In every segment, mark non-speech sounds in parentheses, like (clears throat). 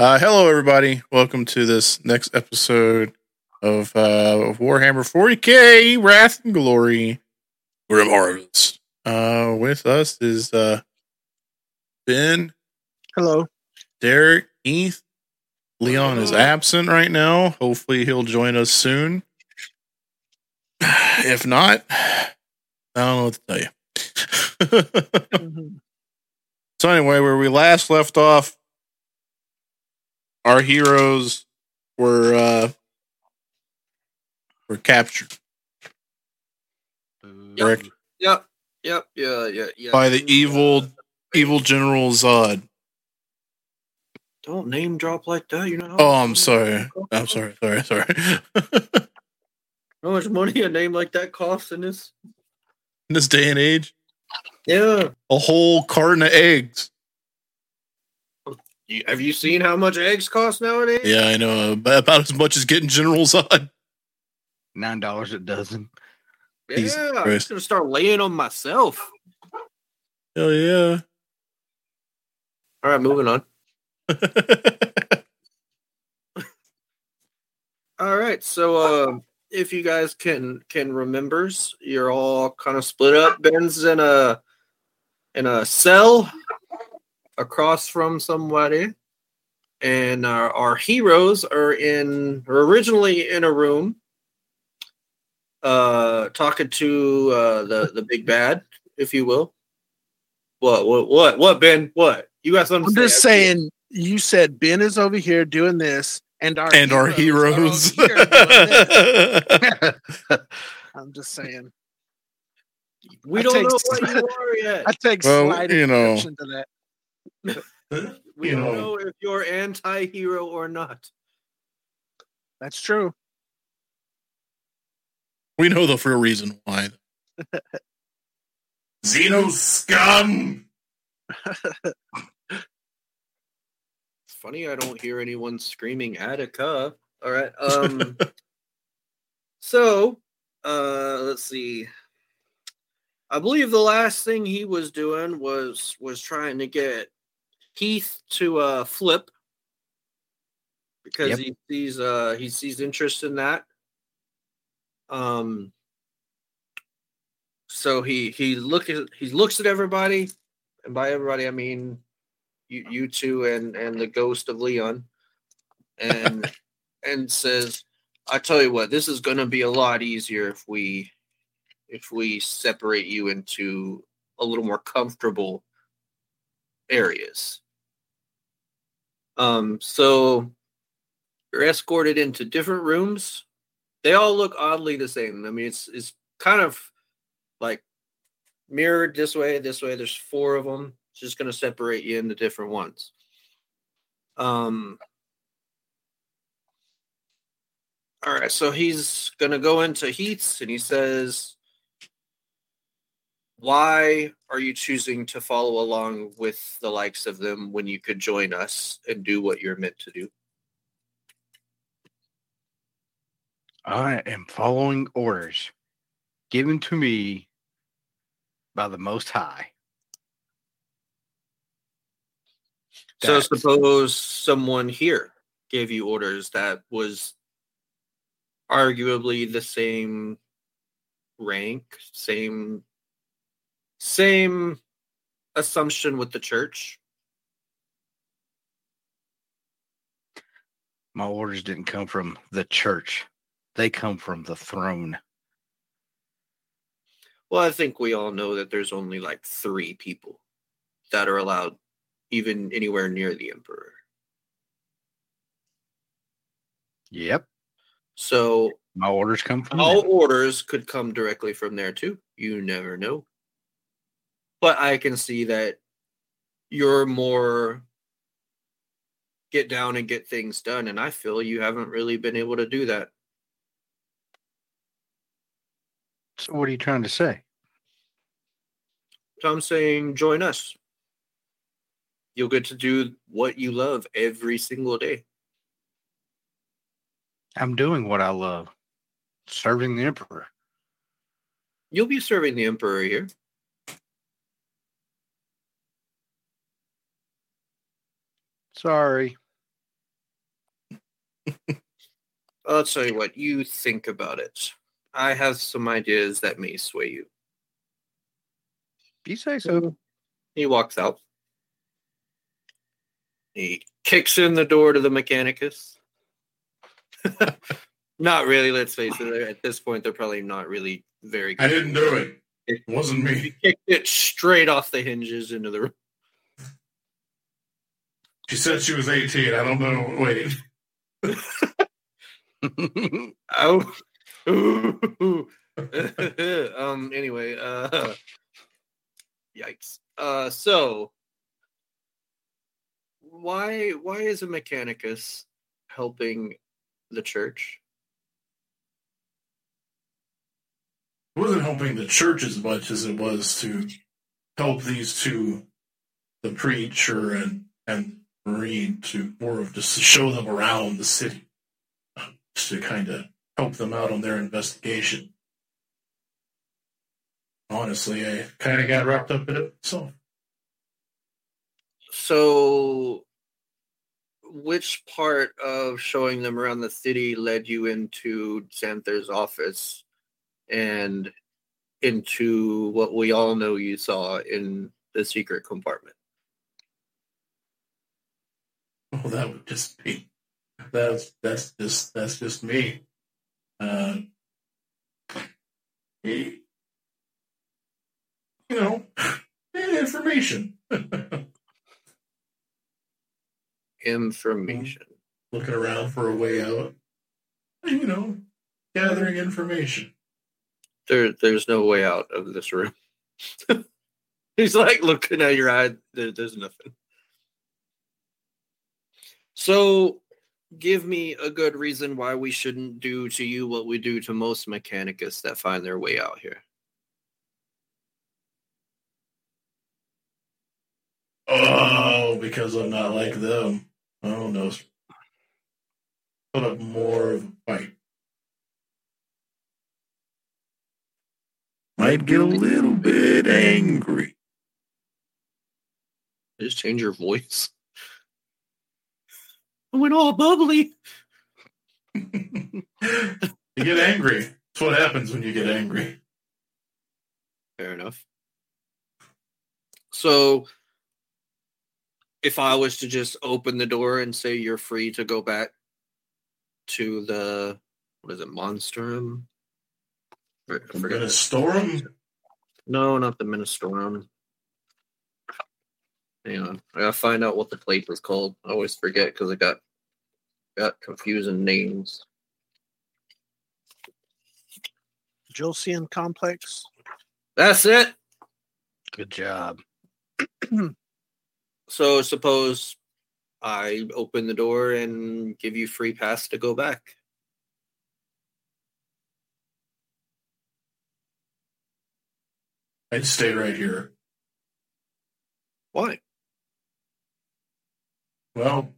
Uh, hello, everybody. Welcome to this next episode of uh, Warhammer 40k Wrath and Glory. Grim Harvest. Uh, with us is uh, Ben, Hello. Derek, Heath. Leon is absent right now. Hopefully, he'll join us soon. (sighs) If not, I don't know what to tell you. (laughs) Mhm. So anyway, where we last left off, our heroes were uh were captured correct? Yep. Yep. Yeah. Yeah. Yeah. by the evil evil General Zod. Don't name drop like that. You know. Oh, I'm sorry. I'm sorry. Sorry. Sorry. (laughs) How much money a name like that costs in this? In this day and age, Yeah. a whole carton of eggs. You, have you seen how much eggs cost nowadays? Yeah, I know. About about as much as getting generals on. Nine dollars a dozen. Jesus Yeah. I'm Christ. just gonna start laying on myself. Hell yeah. All right, moving on. (laughs) All right, so um, if you guys can can remembers, you're all kind of split up. Ben's in a in a cell across from somebody, and our, our heroes are in are originally in a room, uh, talking to uh, the the big bad, if you will. What what what what Ben? What you got something? I'm to just say? saying, you said Ben is over here doing this, and our and our heroes. over here doing this. (laughs) I'm just saying. We I don't take know s- what you are yet. I take Well, slight you know. exception to that. We you don't know. know if you're anti-hero or not. That's true. we know the real reason why. (laughs) Xeno scum. It's funny I don't hear anyone screaming Attica. All right. Um (laughs) so uh let's see. I believe the last thing he was doing was was trying to get Heath to uh flip because Yep. he sees uh he sees interest in that. Um so he he look at he looks at everybody and by everybody I mean you you two and and the ghost of Leon and (laughs) and says I tell you what this is going to be a lot easier if we if we separate you into a little more comfortable areas um so you're escorted into different rooms. They all look oddly the same. I mean it's it's kind of like mirrored this way this way. There's four of them it's just going to separate you into different ones. Um all right so he's going to go into Heath's and he says why are you choosing to follow along with the likes of them when you could join us and do what you're meant to do I am following orders given to me by the Most High. So suppose someone here gave you orders that was arguably the same rank, same same assumption with the church. My orders didn't come from the church; they come from the throne. Well, I think we all know that there's only like three people that are allowed even anywhere near the emperor. Yep, So my orders come from. all them. orders could come directly from there too. You never know. But I can see that you're more get down and get things done, and I feel you haven't really been able to do that. So, what are you trying to say? I'm saying join us. You'll get to do what you love every single day. I'm doing what I love, serving the emperor. You'll be serving the emperor here. Sorry. (laughs) I'll tell you what, you think about it. I have some ideas that may sway you. You say so. Mm-hmm. He walks out. He kicks in the door to the Mechanicus. (laughs) not really, let's face it. At this point, they're probably not really very I didn't do it. It wasn't me. He kicked it straight off the hinges into the room. She said she was 18. I don't know. Wait. (laughs) Oh. (laughs) um. Anyway. Uh. (laughs) Yikes. Uh. So. Why? Why is a Mechanicus helping the church? It wasn't helping the church as much as it was to help these two, the preacher and and Marine, to more of just to show them around the city, um, just to kind of help them out on their investigation. Honestly, I kind of got wrapped up in it myself. So, which part of showing them around the city led you into Xanther's office and into what we all know you saw in the secret compartment? Oh, (laughs) that would just be that's that's just that's just me. Uh, you know, information. (laughs) Information. Looking around for a way out. You know, gathering information. There, there's no way out of this room. (laughs) He's like looking at your eye. There, there's nothing. So, give me a good reason why we shouldn't do to you what we do to most Mechanicus that find their way out here. Oh, because I'm not like them. Oh no. Put up more of a fight. Might get a little bit angry. Just change your voice. I went all bubbly. (laughs) you get angry. That's what happens when you get angry. Fair enough. So, if I was to just open the door and say you're free to go back to the what is it, Monstrum? I I'm forget. gonna store them. No, not the Ministorum. Hang on, I gotta find out what the place was called. I always forget because I got got confusing names. Josian complex. That's it. Good job. (clears throat) So suppose I open the door and give you free pass to go back. I'd stay right here. Why? Well,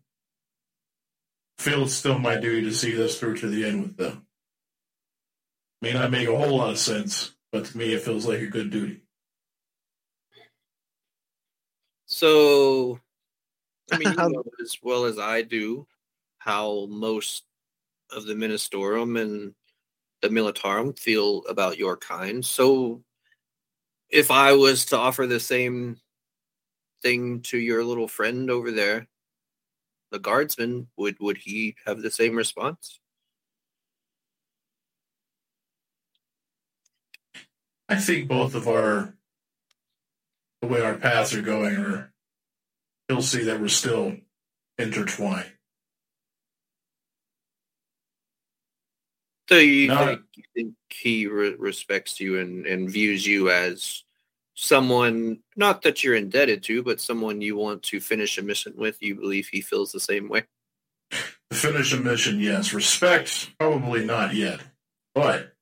feel it's still my duty to see this through to the end with them. May not make a whole lot of sense, but to me it feels like a good duty. So, I mean, you (laughs) know as well as I do how most of the Ministorum and the Militarum feel about your kind. So, if I was to offer the same thing to your little friend over there, the guardsman, would would he have the same response? I think both of our the way our paths are going are he'll see that we're still intertwined. So you, No. think, you think he re- respects you and, and views you as someone, not that you're indebted to, but someone you want to finish a mission with. You believe he feels the same way. Finish a mission, yes. Respect, probably not yet. But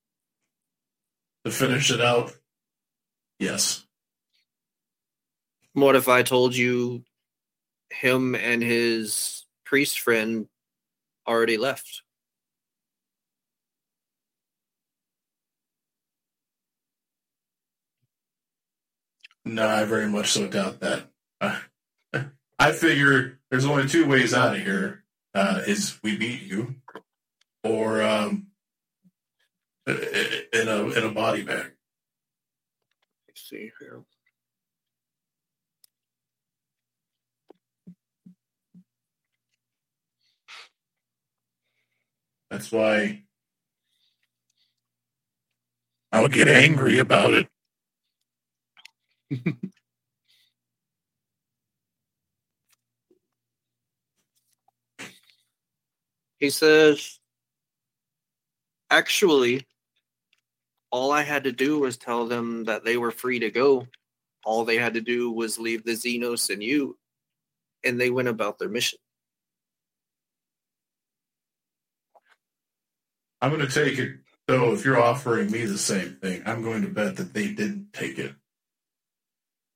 to finish it out, yes. What if I told you him and his priest friend already left? No, I very much so doubt that. Uh, I figure there's only two ways out of here. uh, is we beat you, or um, in a in a body bag. Let's see here. That's why I would get angry about it. He says, actually, all I had to do was tell them that they were free to go. All they had to do was leave the Xenos and you, and they went about their mission. I'm going to take it, though, if you're offering me the same thing, I'm going to bet that they didn't take it.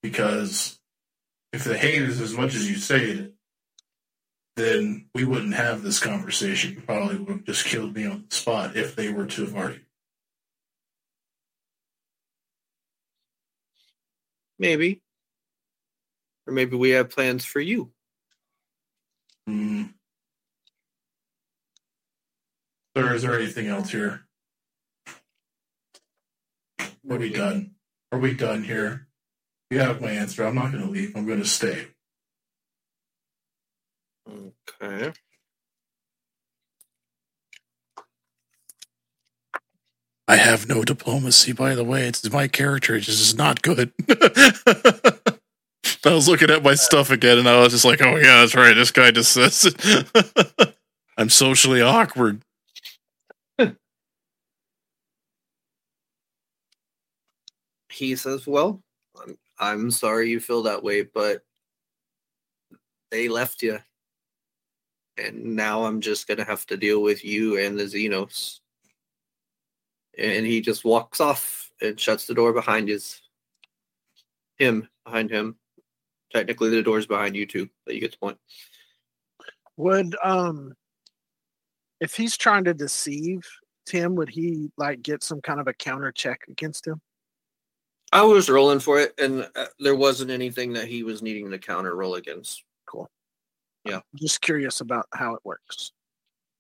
Because if they hate us as much as you say it, then we wouldn't have this conversation. You probably would have just killed me on the spot if they were to have already. Maybe. Or maybe we have plans for you. Hmm. Sir, is there anything else here? Are we done? Are we done here? You have my answer. I'm not going to leave. I'm going to stay. Okay. I have no diplomacy, by the way. It's my character. It's just not good. (laughs) I was looking at my stuff again and I was just like, oh, yeah, that's right. This guy just says (laughs) I'm socially awkward. He says, Well, I'm, sorry you feel that way, but they left you. And now I'm just going to have to deal with you and the Xenos. And he just walks off and shuts the door behind his him behind him. Technically, the door's behind you too, but you get the point. Would um, if he's trying to deceive Tim, would he like get some kind of a counter check against him? I was rolling for it, and uh, there wasn't anything that he was needing to counter roll against. Cool. Yeah. Just curious about how it works.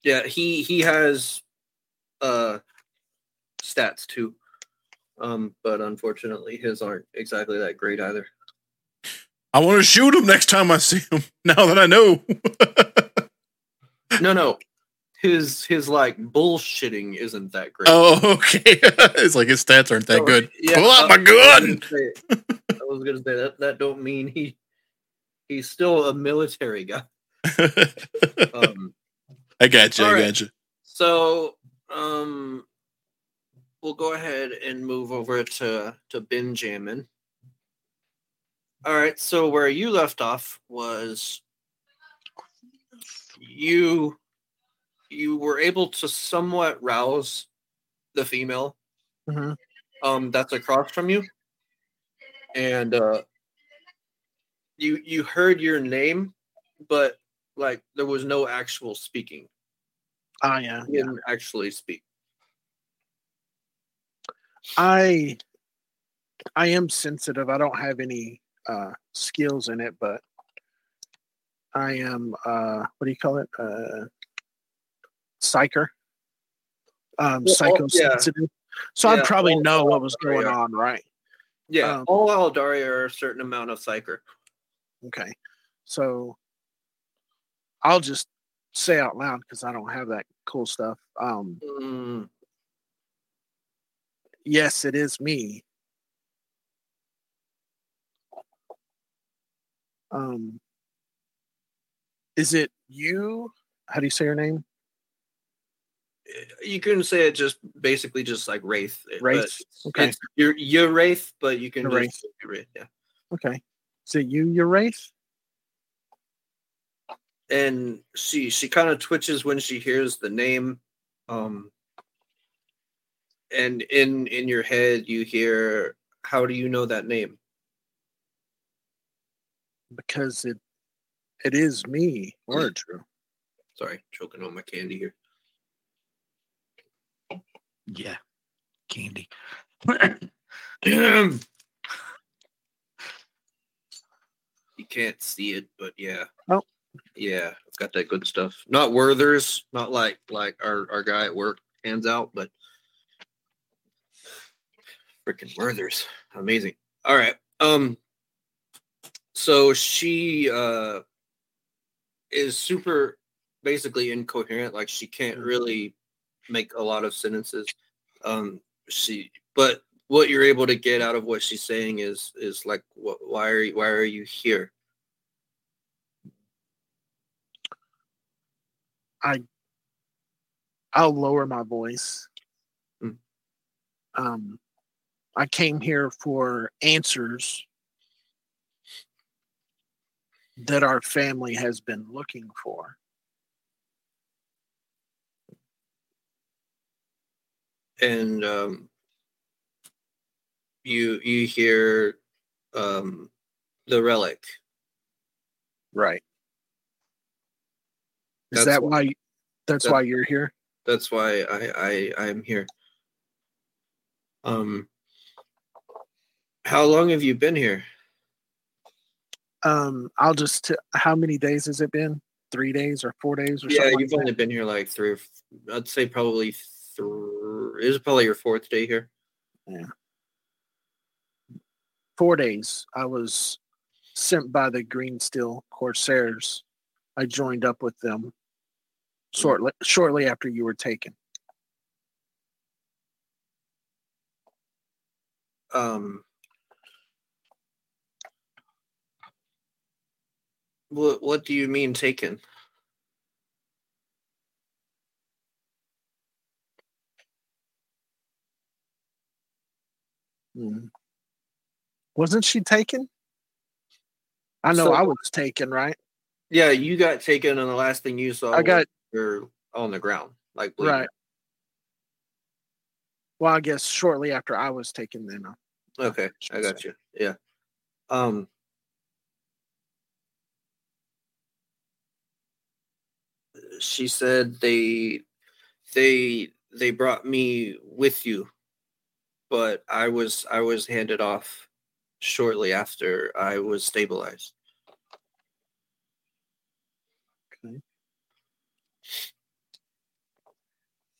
Yeah, he he has uh stats too. Um, but unfortunately his aren't exactly that great either. I want to shoot him next time I see him. (laughs) Now that I know. (laughs) No, no. His his like bullshitting isn't that great. oh, (laughs) okay. (laughs) it's like his stats aren't that So, good. yeah, Pull out my gun. was gonna say- I was gonna say that that don't mean he he's still a military guy. (laughs) Um I got you. I right. got you. So, um, we'll go ahead and move over to to Benjamin. All right. So where you left off was you you were able to somewhat rouse the female Mhm. um that's across from you and uh you you heard your name but like there was no actual speaking Oh yeah. you didn't actually speak I I am sensitive. I don't have any uh skills in it, but I am uh what do you call it? Uh psyker. Um Well, oh, yeah. psychosensitive. So Yeah, I'd probably all- know all what was going on, right? Yeah, Um, all Aeldari are a certain amount of psyker. Okay. So I'll just say out loud because I don't have that cool stuff. Um Mm, yes, it is me. Um, is it you? How do you say your name? You can say it just basically just like Wraith. Wraith, okay. It's, you're you're Wraith, but you can You're Wraith. Yeah. Okay. So you, your Wraith? And she she kind of twitches when she hears the name. Um and in in your head you hear how do you know that name? Because it it is me, true. (laughs) Sorry, choking on my candy here. Yeah. Candy. (clears throat) you can't see it, but yeah. Oh. Yeah, I've got that good stuff. Not Werther's, not like like our our guy at work hands out, but freaking Werther's, amazing. All right, um, so she uh is super basically incoherent, like she can't really make a lot of sentences. Um, she but what you're able to get out of what she's saying is is like what why are you why are you here I I'll lower my voice. Mm. Um, I came here for answers that our family has been looking for. And um you you hear um the relic Right. Is That's that why? That's that- why you're here. that's why i i i'm here um how long have you been here Um, I'll just. T- how many days has it been? Three days or four days or something. yeah you've like only that? been here like three i'd say probably three this is probably your fourth day here Yeah. four days. I was sent by the Green Steel Corsairs. I joined up with them shortly shortly after you were taken. um what what do you mean taken Mm. Wasn't she taken? I know So- I was taken, right? yeah you got taken and the last thing you saw I got you're on the ground like bleeding. right. Well, I guess shortly after I was taken, then. uh, Okay, I got you. Yeah. Um she said they they they brought me with you but I was I was handed off shortly after I was stabilized. Okay.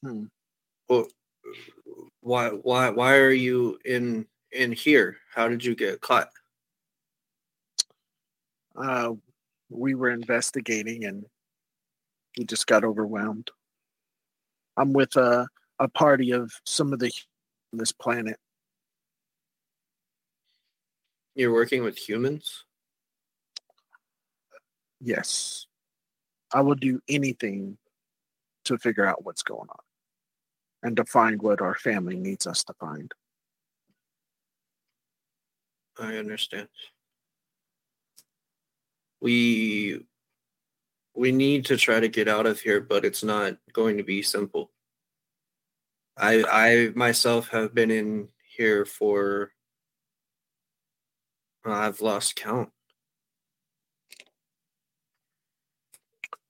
Hmm. Well, why why why are you in in here? How did you get caught? Uh, we were investigating, and we just got overwhelmed. I'm with a a party of some of the on this planet. You're working with humans? Yes, I will do anything to figure out what's going on and to find what our family needs us to find. I understand. We we need to try to get out of here, but it's not going to be simple. I I myself have been in here for I've lost count.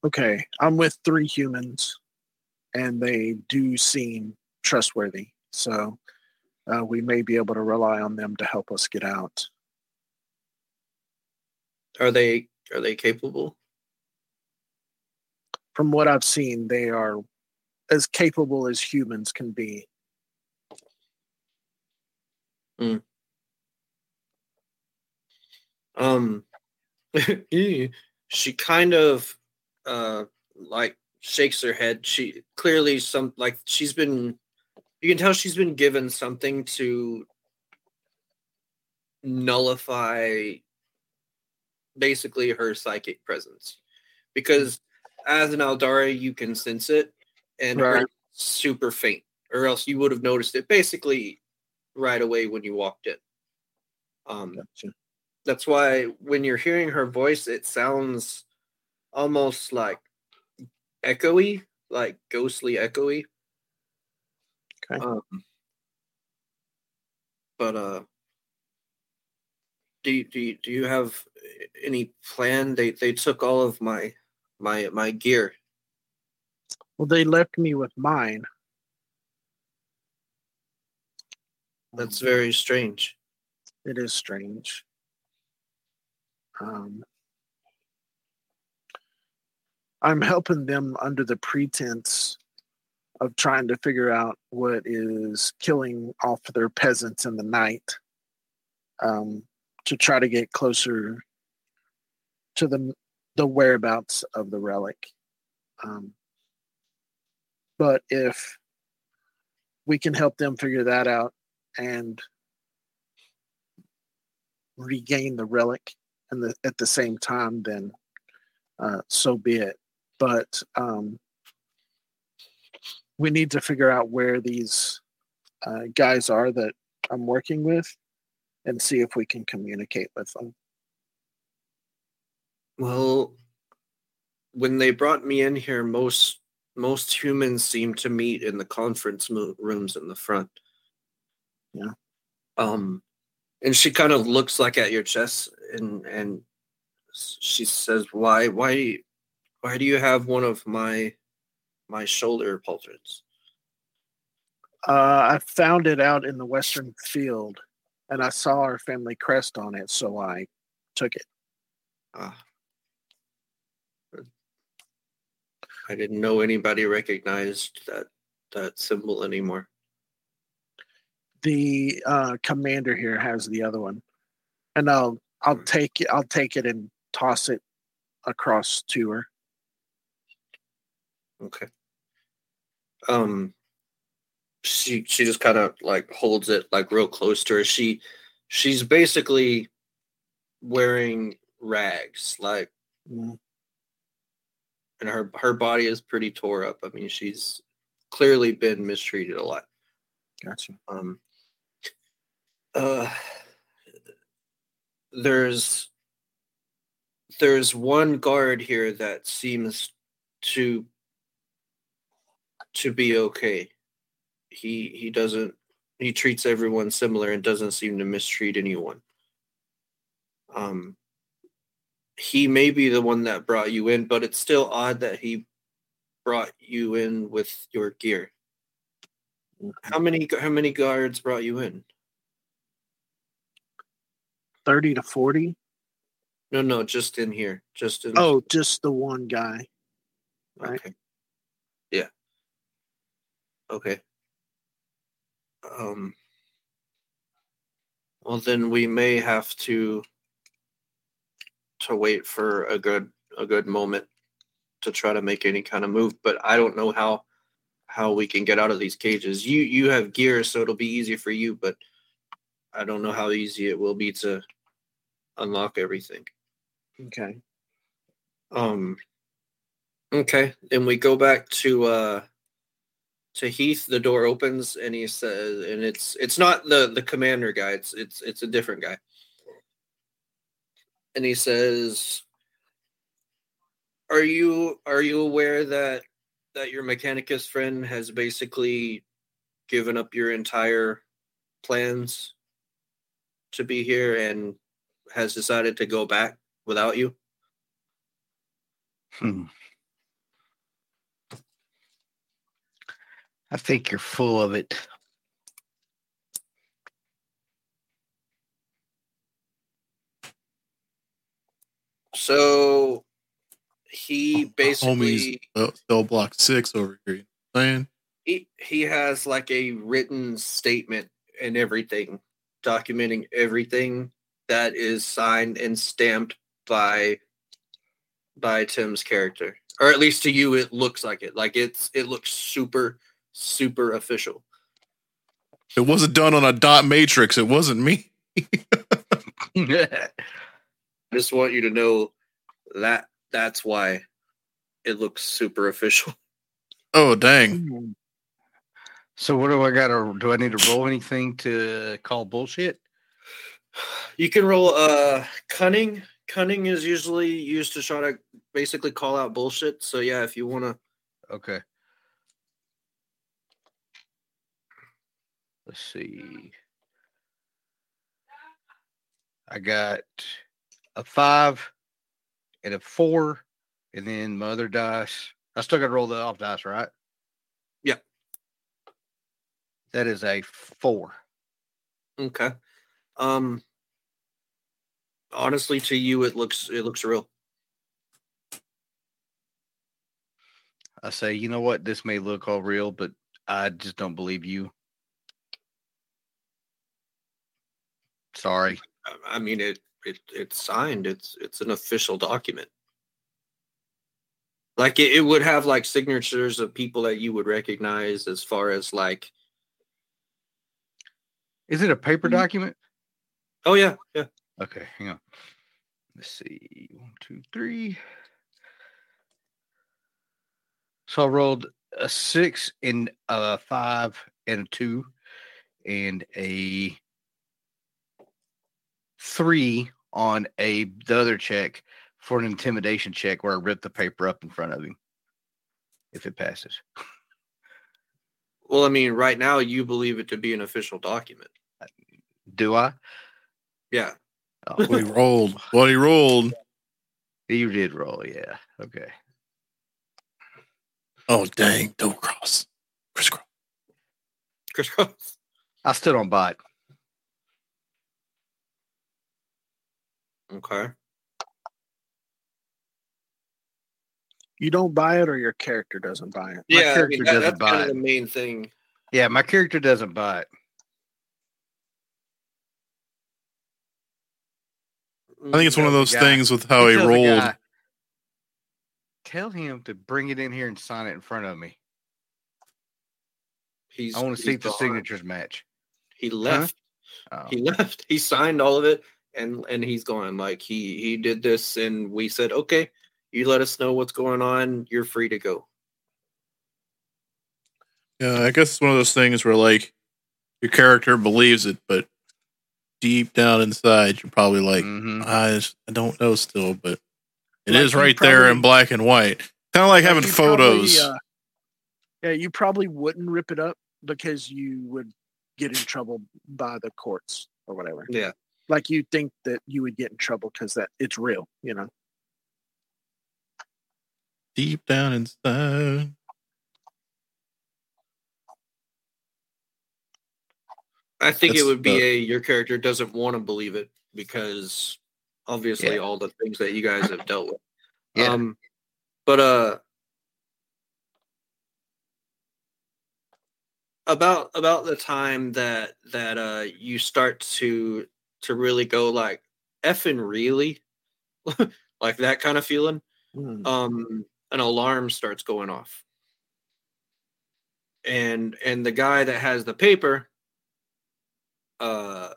Okay, I'm with three humans, and they do seem trustworthy. So uh, we may be able to rely on them to help us get out. Are they are they capable? From what I've seen, they are as capable as humans can be. Um (laughs) she kind of uh like shakes her head. She clearly some like she's been you can tell she's been given something to nullify basically her psychic presence. Because as an Aeldari you can sense it and Right. super faint. Or else you would have noticed it basically right away when you walked in. Um that's why when you're hearing her voice, it sounds almost like echoey, like ghostly echoey. Okay. Um, but uh, do you, do you, do you have any plan? They they took all of my my my gear. Well, they left me with mine. That's very strange. it is strange. Um, I'm helping them under the pretense of trying to figure out what is killing off their peasants in the night um, to try to get closer to the the whereabouts of the relic. Um, but if we can help them figure that out and regain the relic and the, at the same time, then uh, so be it. But um, we need to figure out where these uh, guys are that I'm working with and see if we can communicate with them. Well, when they brought me in here, most most humans seem to meet in the conference mo- rooms in the front. Yeah. Um, and she kind of looks like at your chest, and and she says, "Why, why, why do you have one of my my shoulder pauldrons?" Uh, I found it out in the Western Field, and I saw our family crest on it, so I took it. Ah. I didn't know anybody recognized that that symbol anymore. The uh, commander here has the other one, and I'll I'll Hmm. take it. I'll take it and toss it across to her. Okay. Um she she just kind of like holds it like real close to her. She she's basically wearing rags like Mm, and her her body is pretty tore up. I mean, she's clearly been mistreated a lot. Gotcha. Um uh there's there's one guard here that seems to to be okay. He he doesn't he treats everyone similar and doesn't seem to mistreat anyone. Um he may be the one that brought you in, but it's still odd that he brought you in with your gear. How many how many guards brought you in? Thirty to forty. No, no, just in here. Just in Oh, just the one guy. right. Okay. Yeah. Okay. Um well then we may have to to wait for a good a good moment to try to make any kind of move, but I don't know how how we can get out of these cages. You you have gear so it'll be easy for you, but I don't know how easy it will be to unlock everything. Okay. Um. Okay, then we go back to uh to Heath. The door opens, and he says, and it's it's not the the commander guy. It's it's it's a different guy. And he says, "Are you are you aware that that your Mechanicus friend has basically given up your entire plans to be here and has decided to go back without you?" Hmm. I think you're full of it. So he oh, basically Homies, cell block six over here. You know saying? he, he has like a written statement and everything documenting everything that is signed and stamped by by Tim's character. Or at least to you it looks like it. Like it's it looks super super official. It wasn't done on a dot matrix. It wasn't me. (laughs) (laughs) (laughs) I just want you to know that that's why it looks super official. (laughs) Oh dang! So what do I got to do? I need to roll anything to call bullshit? You can roll uh cunning. Cunning is usually used to try to basically call out bullshit. So yeah, if you want to Okay. Let's see. I got a five and a four, and then my other dice. I still got to roll the off dice, right? Yeah. That is a four. Okay. Um honestly to you it looks it looks real. I say, you know what? This may look all real, but I just don't believe you. Sorry. I- I mean, it it it's signed. It's it's an official document. Like it, it would have like signatures of people that you would recognize as far as like, Is it a paper Mhm. document? oh yeah, yeah. Okay, hang on. Let's see. One, two, three. So I rolled a six and a five and a two and a three on a the other check for an intimidation check where I ripped the paper up in front of him. If it passes. (laughs) Well, I mean, right now you believe it to be an official document. Do I? Yeah. Oh, What he rolled. What he rolled. you did roll, yeah. Okay. Oh dang, double cross. Crisscross. Crisscross. I still don't buy Okay. You don't buy it, or your character doesn't buy it. Yeah, I character mean, that, doesn't that's buy kind it. of the main thing. Yeah, my character doesn't buy it. Mm, I think it's one of those guy- things with how he tells rolled. guy, Tell him to bring it in here and sign it in front of me. He's. I want to see if the gone. signatures match. He left. Oh. He (laughs) left. He signed all of it, and and he's gone. Like he he did this, and we said, okay, you let us know what's going on. You're free to go. Yeah, I guess it's one of those things where like your character believes it, but deep down inside you're probably like, Mhm. I, just, I don't know still, but it Like is you right there in black and white. Kind of like, having you probably, photos. uh, yeah, you probably wouldn't rip it up because you would get in trouble by the courts or whatever. Yeah. Like you think that you would get in trouble because that it's real, you know. deep down inside. I think That's it would be the- a your character doesn't want to believe it because obviously Yeah. all the things that you guys have dealt with. Yeah. Um, but uh, about about the time that that uh you start to to really go like effing really, (laughs) like that kind of feeling. Hmm. Um, an alarm starts going off, and and the guy that has the paper uh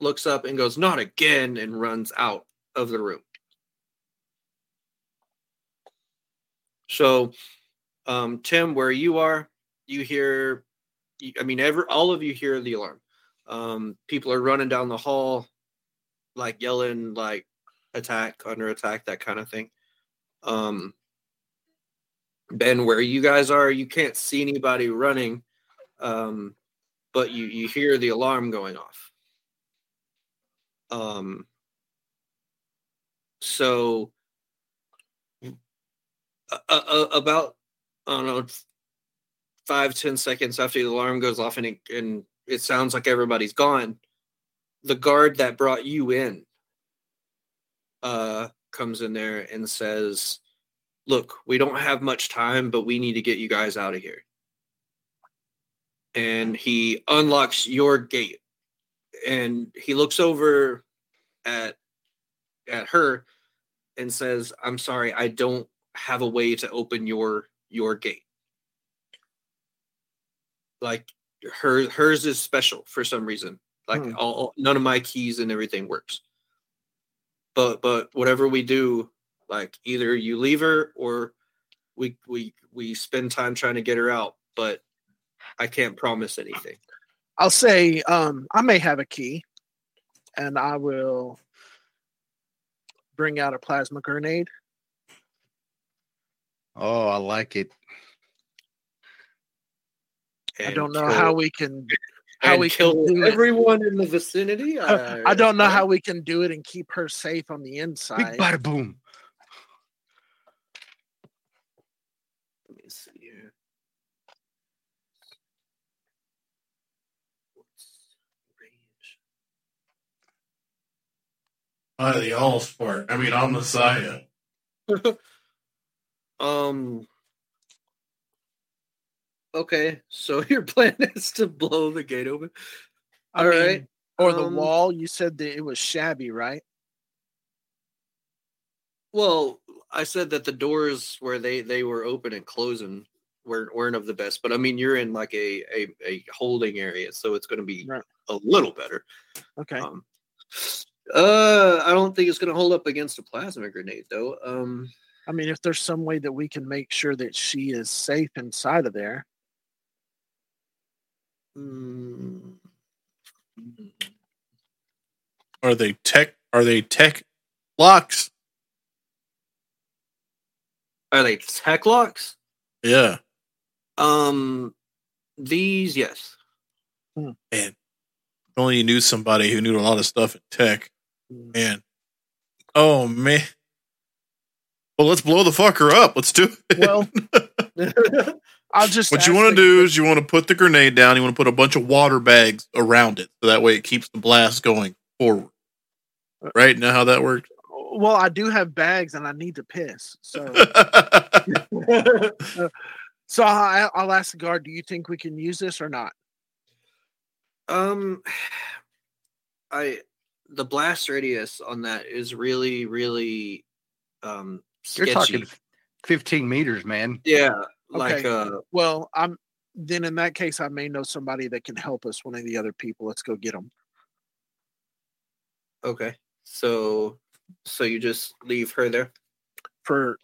looks up and goes not again and runs out of the room so um tim where you are you hear i mean every all of you hear the alarm um people are running down the hall like yelling like attack under attack that kind of thing. Um ben where you guys are you can't see anybody running um but you you hear the alarm going off. Um so uh, uh, about i don't know five ten seconds after the alarm goes off and it, and it sounds like everybody's gone the guard that brought you in uh comes in there and says look we don't have much time but we need to get you guys out of here. And he unlocks your gate. And he looks over at at her and says i'm sorry i don't have a way to open your your gate. Like her hers is special for some reason like Hmm. all none of my keys and everything works but but whatever we do like either you leave her or we we we spend time trying to get her out but i can't promise anything I'll say um, I may have a key, and I will bring out a plasma grenade. Oh, I like it. I don't know kill- how we can how we kill can do it. everyone in the vicinity I don't know how we can do it and keep her safe on the inside. Big bada boom. Let me see here. What's range? Out of the all sport. I mean, on the side. (laughs) Um, Okay, so (laughs) your plan is to blow the gate open. I mean, right. Or the um, wall. You said that it was shabby, right? Well, I said that the doors where they they were open and closing weren't weren't of the best, but I mean you're in like a a, a holding area, so it's going to be Right. a little better. Okay. Um, uh, I don't think it's going to hold up against a plasma grenade though. Um, I mean, if there's some way that we can make sure that she is safe inside of there, mm, Are they tech? Are they tech locks? are they tech locks? Yeah. Um, these yes. Man, if only you knew somebody who knew a lot of stuff in tech. Mm. Man. Oh man. Well, let's blow the fucker up. Let's do it. Well, (laughs) (laughs) I'll just. what you want to do is you want to put the grenade down. You want to put a bunch of water bags around it, so that way it keeps the blast going forward. Right now, how that works. Well, I do have bags and I need to piss. So, (laughs) (laughs) so I, I'll ask the guard. Do you think we can use this or not? Um, (sighs) I the blast radius on that is really really um You're talking 15 meters, man. yeah, like Okay. uh Well, I'm. Then in that case, I may know somebody that can help us. One of the other people. Let's go get them. okay. So so you just leave her there. for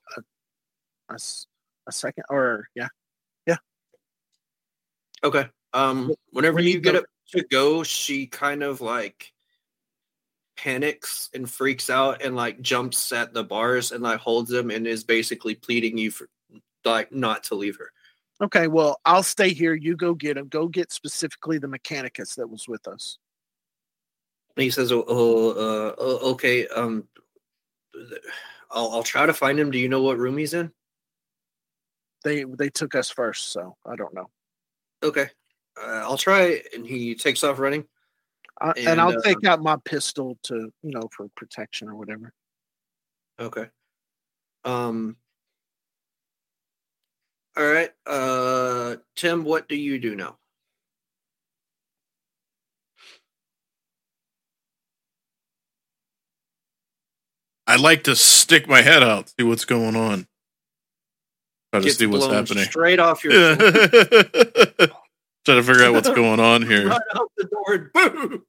a a second or yeah yeah. Okay. Um whenever we you need get up to go, she kind of like panics and freaks out and like jumps at the bars and like holds them and is basically pleading you for like not to leave her. okay well i'll stay here you go get him go get specifically the mechanicus that was with us And he says, "Oh, oh, uh, oh, okay. Um, I'll I'll try to find him. Do you know what room he's in? they they took us first so i don't know Okay, uh, I'll try." And he takes off running. I, and, And, i'll uh, take out my pistol to you know for protection or whatever Okay. Um. All right. Uh, Tim, what do you do now? I'd like to stick my head out, see what's going on. Try to see what's happening. Straight off your (laughs) Try to figure out what's (laughs) going on here. right out the door boom.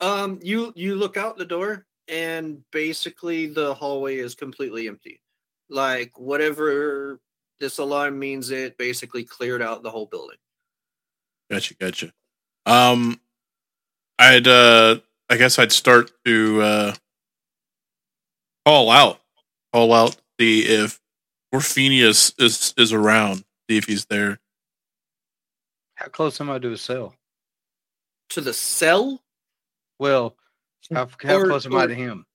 Um, you you look out the door and basically the hallway is completely empty. Like whatever this alarm means, it basically cleared out the whole building. Gotcha, gotcha. Um, I'd uh, I guess I'd start to uh, call out, call out, see if Orphenius is is around, see if he's there. How close am I to a cell? To the cell, Well, how, how Or- close am I to him?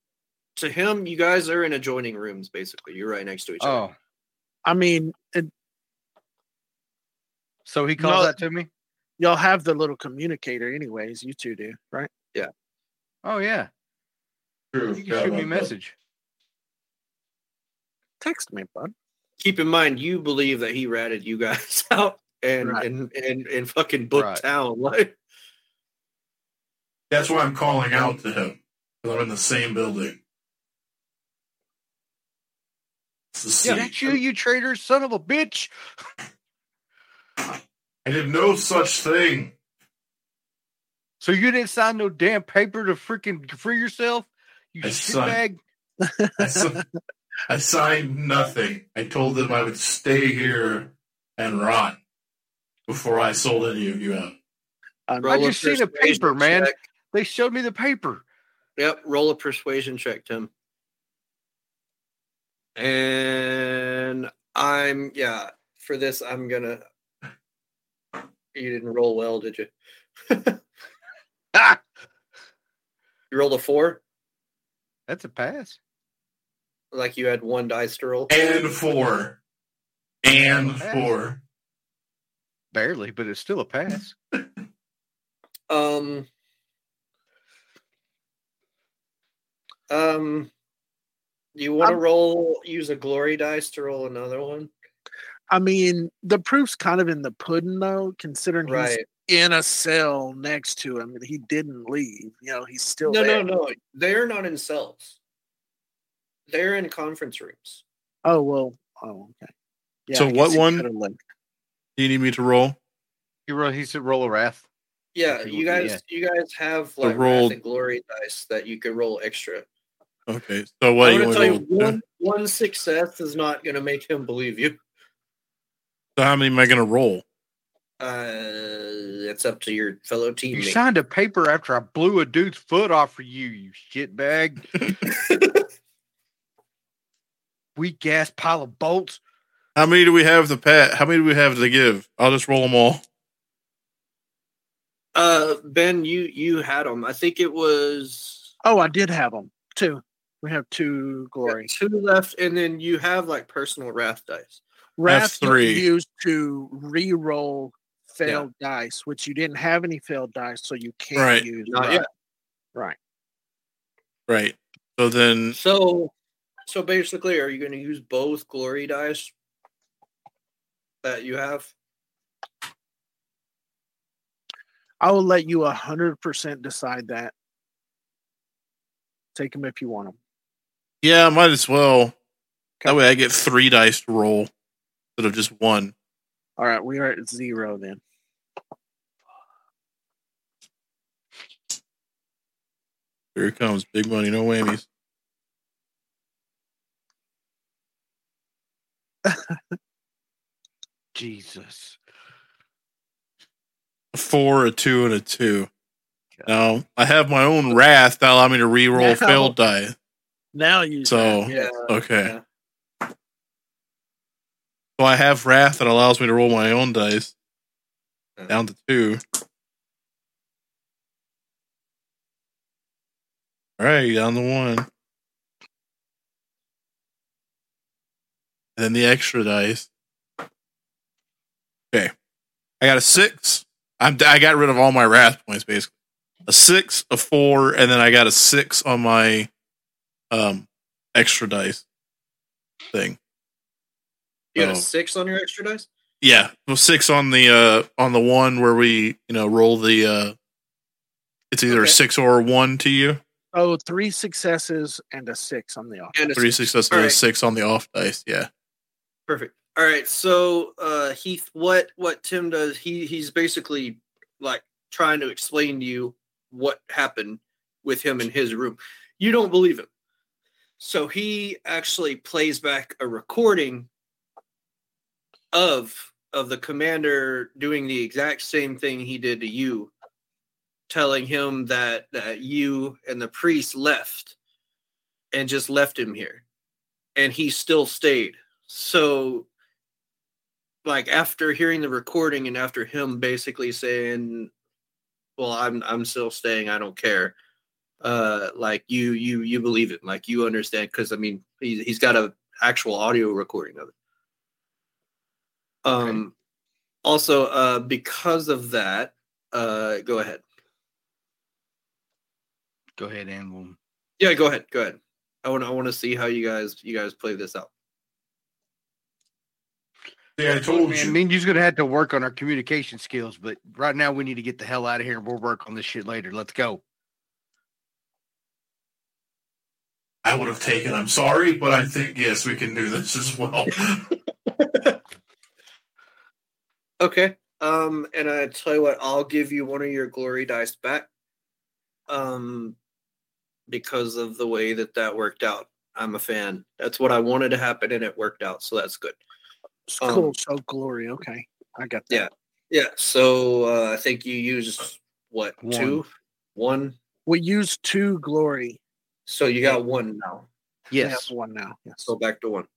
to him, you guys are in adjoining rooms. Basically, you're right next to each other. Oh, i mean it, so he calls No. that to me? y'all have the little communicator anyways you two do right Yeah. Oh, yeah. You can shoot me a message. text me bud Keep in mind, you believe that he ratted you guys (laughs) out and Right. and, and and fucking booked Right. town. (laughs) Like, That's why I'm calling out to him. Because I'm in the same building. It's the Yeah, that's you, you traitor son of a bitch. I did no such thing. So you didn't sign no damn paper to freaking free yourself? You I signed- shitbag. I, si- (laughs) I signed nothing. I told them I would stay here and rot before I sold any of you out. Um, roll just seen a persuasion paper, man. They showed me the paper. Yep, roll a persuasion check, Tim. And I'm yeah, for this I'm gonna you didn't roll well, did you? (laughs) (laughs) You rolled a four? that's a pass. Like you had one dice to roll? And four. And four. Barely, but it's still a pass. (laughs) Um Um you want to roll use a glory dice to roll another one? I mean, the proof's kind of in the pudding, though, considering he's in a cell next to him. He didn't leave. You know, he's still No, there. no, no. They're not in cells. They're in conference rooms. Oh well. Oh, okay. So what one? Do you need me to roll? He roll. He said roll a wrath. Yeah, you you would- guys, you guys have The like roll- wrath and glory dice that you could roll extra. Okay. So what I'm you gonna tell you, one one success is not gonna make him believe you. So how many am I going to roll? Uh, it's up to your fellow team. You signed a paper after I blew a dude's foot off for you, you shitbag. (laughs) Weak ass pile of bolts. How many do we have to pat? How many do we have to give? I'll just roll them all. uh, Ben, you you had them. I think it was Oh, I did have them two. We have two glory. two left, and then you have like personal wrath dice. Wrath you three. used to re-roll failed dice, which you didn't have any failed dice, so you can't Right. use. Not right. yet. Right. Right. So then, So, so basically, are you going to use both glory dice that you have? I will let you a hundred percent decide that. Take them if you want them. Yeah, might as well. That way I get three dice to roll instead of just one. All right, we are at zero then. Here it comes. Big money, no whammies. (laughs) Jesus. A four, a two, and a two. Now I have my own wrath that allow me to re-roll failed die. Now you So- yeah. Okay. Yeah. So I have wrath that allows me to roll my own dice Yeah. down to two. All right, down to one. And then the extra dice. Okay, I got a six. I'm I got rid of all my wrath points basically. A six, a four, and then I got a six on my um extra dice thing. You got a Oh. six on your extra dice. Yeah, well, six on the uh on the one where we you know roll the uh it's either a six or a one to you. Oh, three successes and a six on the off. And Three six. successes All and a six on the off dice. Yeah. Perfect. All right. So uh Heath, what what Tim does, he he's basically like trying to explain to you what happened with him in his room. You don't believe him. So he actually plays back a recording of of the commander doing the exact same thing he did to you, telling him that that you and the priest left and just left him here. And he still stayed. So like after hearing the recording and after him basically saying well i'm i'm still staying i don't care uh like you you you believe it like you understand because i mean he, he's got a actual audio recording of it. Um also uh because of that uh go ahead. Go ahead and we'll yeah go ahead go ahead. I want to i want to see how you guys you guys play this out. Yeah, I told Man, me and you's gonna have to work on our communication skills, but right now we need to get the hell out of here and we'll work on this shit later. Let's go. I would have taken. I'm sorry, but I think yes, we can do this as well. (laughs) Okay. Um, and I tell you what, I'll give you one of your glory dice back. Um, because of the way that that worked out. I'm a fan. That's what I wanted to happen, and it worked out, so that's good. It's Um, cool. So glory. Okay, I got that. Yeah. Yeah. So uh, I think you used what One. two, one. We used two glory. So you got one now. We have Yes. one now. Yes. So back to one.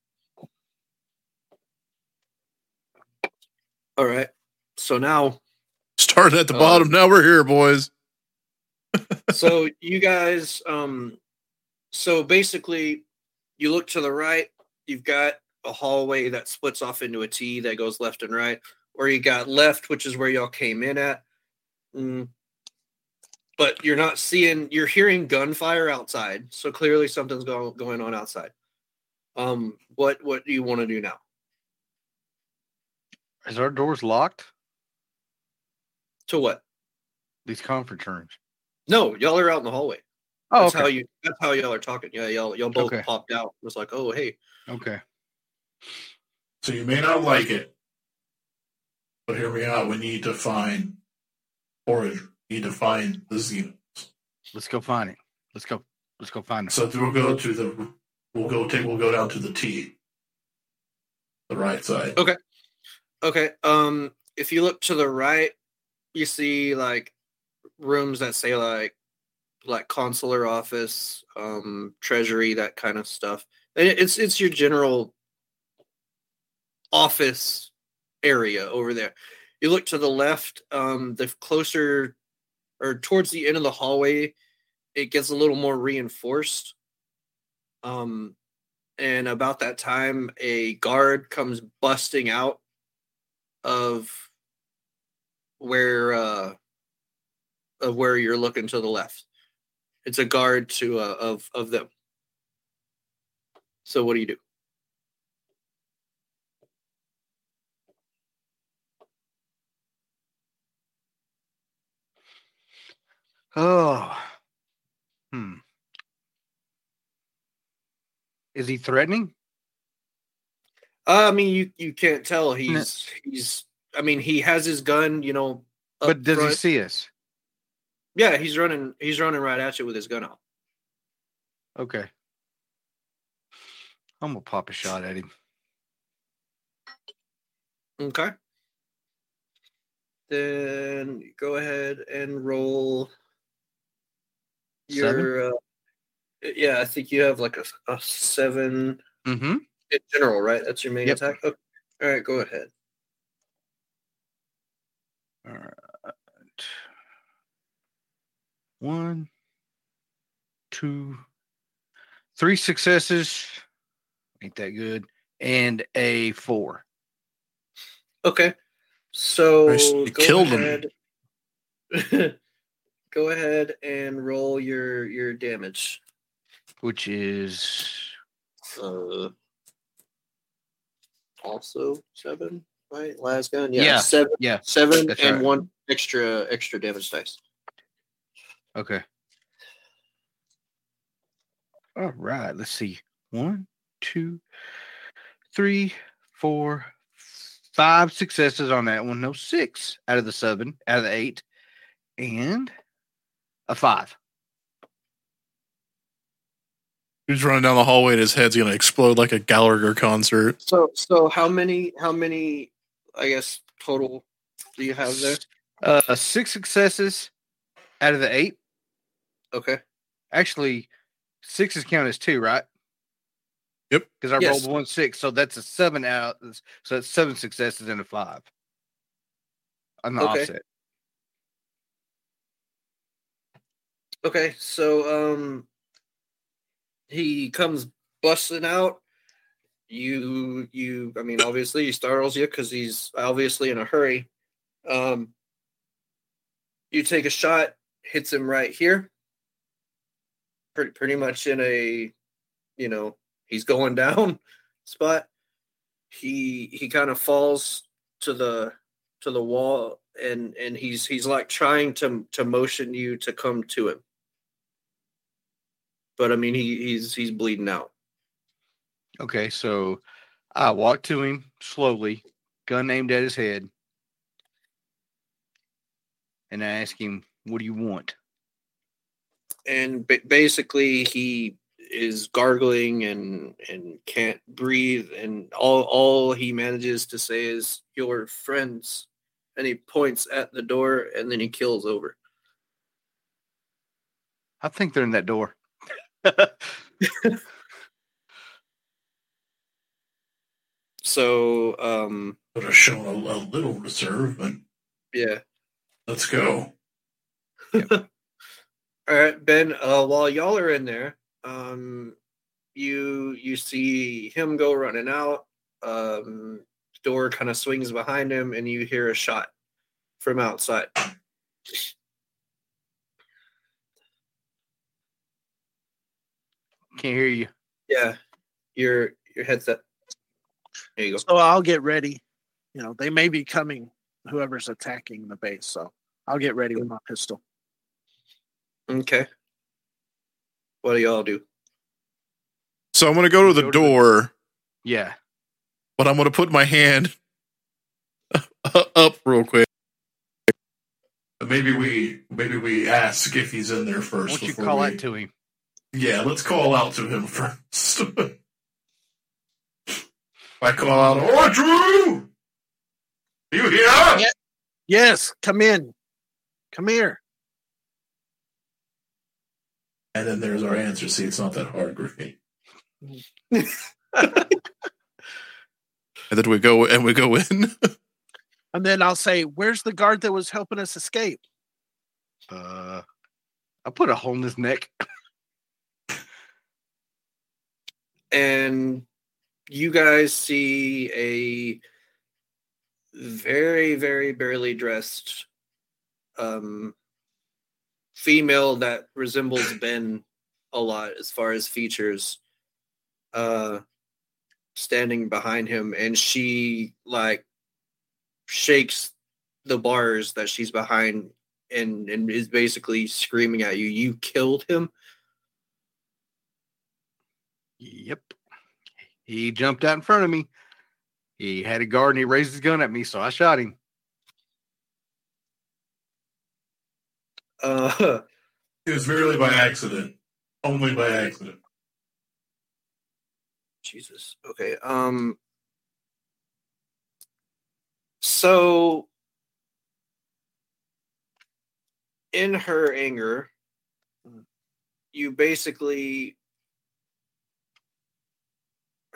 All right. So now Started at the Uh, bottom. Now we're here, boys. (laughs) so you guys um so basically you look to the right you've got a hallway that splits off into a t that goes left and right or you got left which is where y'all came in at Mm. But you're not seeing you're hearing gunfire outside so clearly something's go- going on outside um what what do you want to do now Is our doors locked? To what? These conference rooms. No, y'all are out in the hallway. Oh, That's okay. how you. That's how y'all are talking. Yeah, y'all y'all both Okay. popped out. It was like, oh hey, okay. So you may not like it, but hear me out. We need to find forage. We need to find the Xenos. Let's go find it. Let's go. Let's go find it. So we'll go to the. We'll go take. We'll go down to the T. The right side. Okay. Okay. Um, if you look to the right, you see like rooms that say like like consular office, um, treasury, that kind of stuff. And it's it's your general office area over there. You look to the left, um, the closer or towards the end of the hallway, it gets a little more reinforced. Um, and about that time a guard comes busting out of where uh of where you're looking to the left. It's a guard to uh, of of them. So what do you do Oh. Hmm. Is he threatening? uh, i mean you you can't tell he's he's i mean he has his gun you know up but does he see us? yeah he's running he's running right at you with his gun out Okay. I'm gonna pop a shot at him. Okay. Then go ahead and roll Seven? your. Uh, yeah, I think you have like a, a seven Mm-hmm. in general, right? That's your main Yep. attack. Okay. All right, go ahead. All right. One, two, three successes. Ain't that good? And a four. Okay. So Nice. You go killed him. (laughs) go ahead and roll your your damage. which is Uh, also seven, right? Last gun, yeah, Yeah. seven. yeah. seven That's and right. one extra extra damage dice. Okay. All right. Let's see. One, two, three, four, five successes on that one. No, six out of the seven, out of the eight, and a five. He's running down the hallway and his head's gonna explode like a Gallagher concert. So so how many how many I guess total do you have there? Uh, six successes out of the eight. Okay. Actually, six is counted as two, right? Yep. Because I Yes. rolled one six, so that's a seven out. So that's seven successes and a five. On the Okay. offset. Okay, so um he comes busting out. You you I mean obviously he startles you because he's obviously in a hurry. Um you take a shot, hits him right here. Pretty pretty much in a you know, he's going (laughs) down spot. He he kind of falls to the to the wall and and he's he's like trying to to motion you to come to him but i mean he he's he's bleeding out Okay, so I walk to him slowly, gun aimed at his head, and I ask him, "What do you want?" and ba- basically he is gargling and and can't breathe and all all he manages to say is your friends and he points at the door and then he kills over I think they're in that door. (laughs) so um have shown a, a little reserve, but yeah. let's go. (laughs) all right ben uh while y'all are in there um you you see him go running out um door kind of swings behind him and you hear a shot from outside Can't hear you. yeah your your headset there you go So I'll get ready. you know, they may be coming, whoever's attacking the base. So I'll get ready with my pistol. Okay. What do y'all do? So I'm gonna go to the Go to the- door, Yeah. but I'm gonna put my hand (laughs) up real quick. Maybe we maybe we ask if he's in there first. Won't you before call we- out to him? Yeah, let's call out to him (laughs) first. I call out, "Oh, Drew, you here?" Yeah. Yes, come in. Come here. And then there's our answer. See, it's not that hard, Griffey. (laughs) and then we go and we go in. (laughs) And then I'll say, Where's the guard that was helping us escape? Uh, I put a hole in his neck. And you guys see a very very barely dressed um female that resembles ben a lot as far as features uh standing behind him. And she like shakes the bars that she's behind and and is basically screaming at you you killed him Yep. He jumped out in front of me. He had a guard and he raised his gun at me, so I shot him. uh (laughs) It was merely by accident. Only by accident. Jesus. Okay. Um. So, in her anger, you basically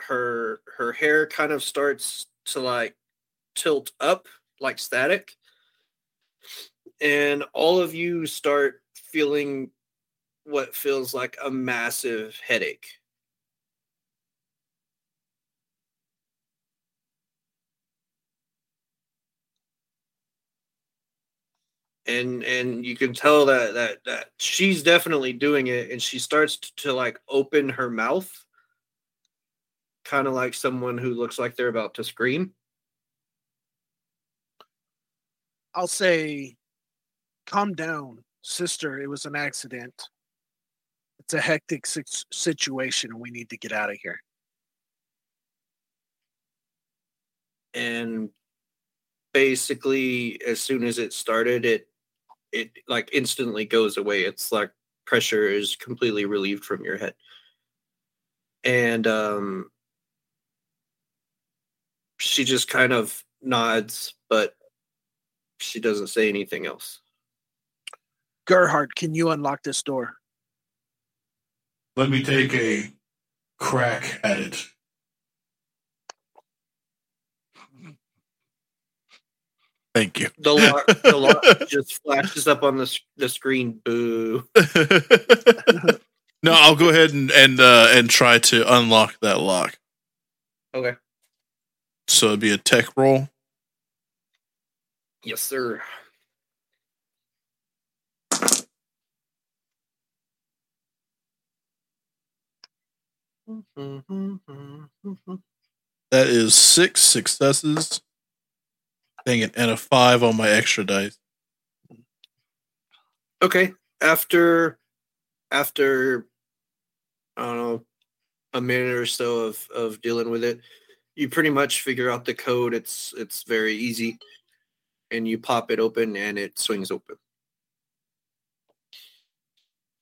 her her hair kind of starts to like tilt up like static, and all of you start feeling what feels like a massive headache. and and you can tell that that that she's definitely doing it and she starts to, like open her mouth kind of like someone who looks like they're about to scream I'll say, Calm down, sister. It was an accident. It's a hectic situation and we need to get out of here. and basically as soon as it started it it like instantly goes away it's like pressure is completely relieved from your head and um she just kind of nods but she doesn't say anything else Gerhard, can you unlock this door? Let me take a crack at it. Thank you. the lock (laughs) the lock just flashes up on the, the screen boo (laughs) no, I'll go ahead and and uh, and try to unlock that lock. okay So it'd be a tech roll. yes sir That is six successes. Dang it, and a five on my extra dice. okay after after i don't know a minute or so of of dealing with it you pretty much figure out the code it's it's very easy and you pop it open and it swings open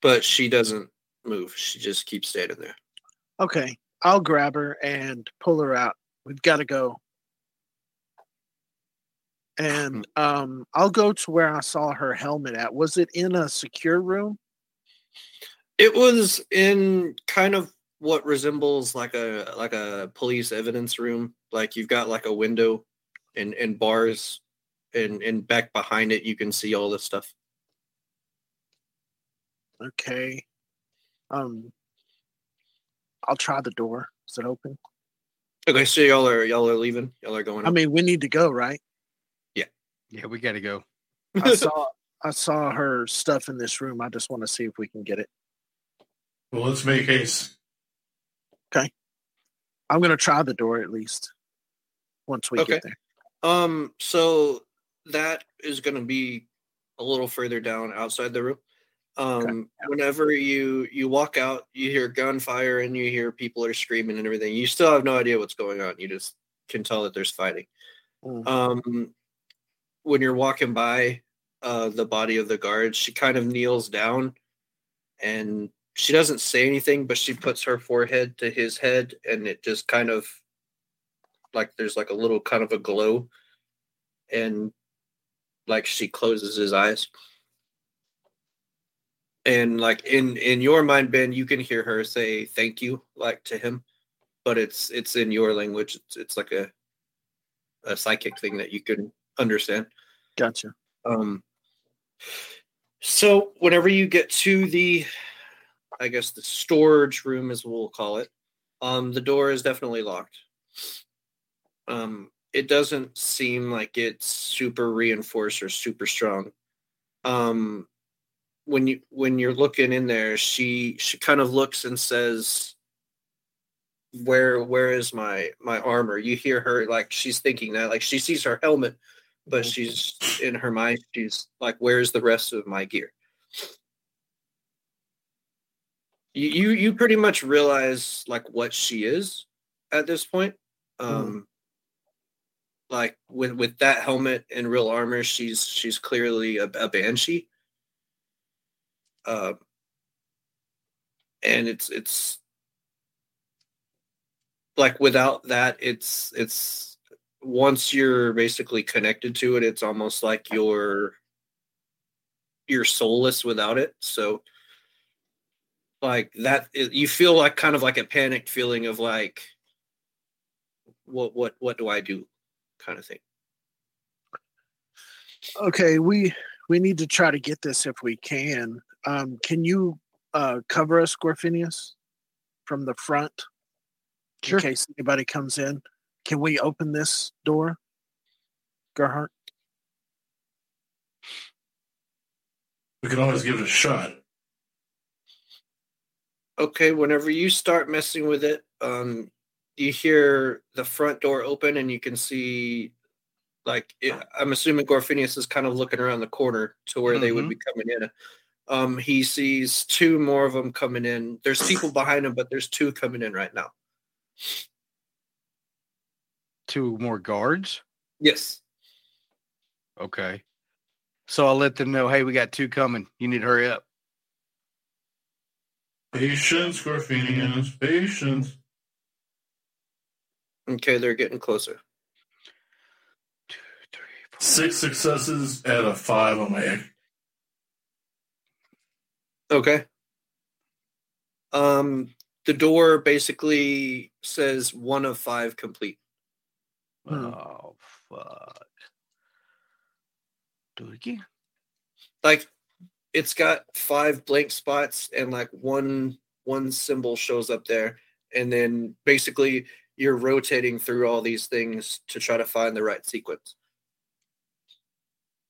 but she doesn't move she just keeps standing there Okay, I'll grab her and pull her out. We've got to go. And um, I'll go to where I saw her helmet at. Was it in a secure room? It was in kind of what resembles like a like a police evidence room. Like you've got like a window and and bars and and back behind it you can see all this stuff. Okay. Um, I'll try the door. Is it open? Okay, so y'all are y'all are leaving. Y'all are going. I mean, we need to go, right? Yeah. Yeah, we got to go. I saw I saw her stuff in this room. I just want to see if we can get it. Well, let's make haste. I'm gonna try the door at least. Once we Okay. get there. Um, so that is going to be a little further down outside the room. Um, whenever you you walk out, you hear gunfire and you hear people are screaming and everything. You still have no idea what's going on. You just can tell that there's fighting. Mm. Um, when you're walking by uh, the body of the guard, she kind of kneels down and she doesn't say anything, but she puts her forehead to his head and it just kind of like there's like a little kind of a glow. And like she closes his eyes. And like in in your mind ben you can hear her say thank you like to him but it's it's in your language. It's, it's like a a psychic thing that you can understand. Gotcha. um so whenever you get to the i guess the storage room as we'll call it um the door is definitely locked. Um it doesn't seem like it's super reinforced or super strong. Um when you when you're looking in there she she kind of looks and says where where is my my armor? You hear her like she's thinking that like she sees her helmet but Mhm. she's in her mind she's like where's the rest of my gear you you, you pretty much realize like what she is at this point. Um like with with that helmet and real armor she's she's clearly a, a banshee. Uh, and it's it's like without that it's it's once you're basically connected to it it's almost like you're you're soulless without it. So like that you feel like kind of like a panicked feeling of like what what what do i do kind of thing Okay, we we need to try to get this if we can. Um, can you uh, cover us, Gorfinius, from the front Sure. in case anybody comes in? Can we open this door, Gerhardt? We can always give it a shot. Okay whenever you start messing with it um you hear the front door open and you can see like it, i'm assuming gorfinius is kind of looking around the corner to where they would be coming in um he sees two more of them coming in there's people behind him but there's two coming in right now Two more guards. yes Okay. So I'll let them know, hey, we got two coming. You need to hurry up. Patience, Gorfinius, patience. okay they're getting closer Two, three, four. Six successes out of five on my okay um the door basically says one of five complete Hmm. Oh fuck. Do it again. like it's got five blank spots and like one one symbol shows up there. And then basically you're rotating through all these things to try to find the right sequence.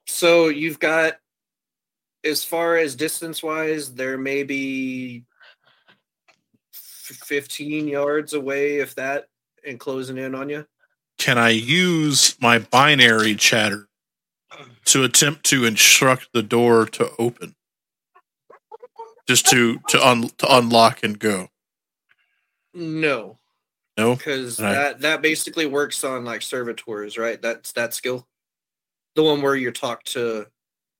So you've got as far as distance wise there may be 15 yards away if that and closing in on you. Can I use my binary chatter to attempt to instruct the door to open? Just to to un, to unlock and go. no No. because Right. that that basically works on like servitors, right? That's that skill, the one where you're talk to,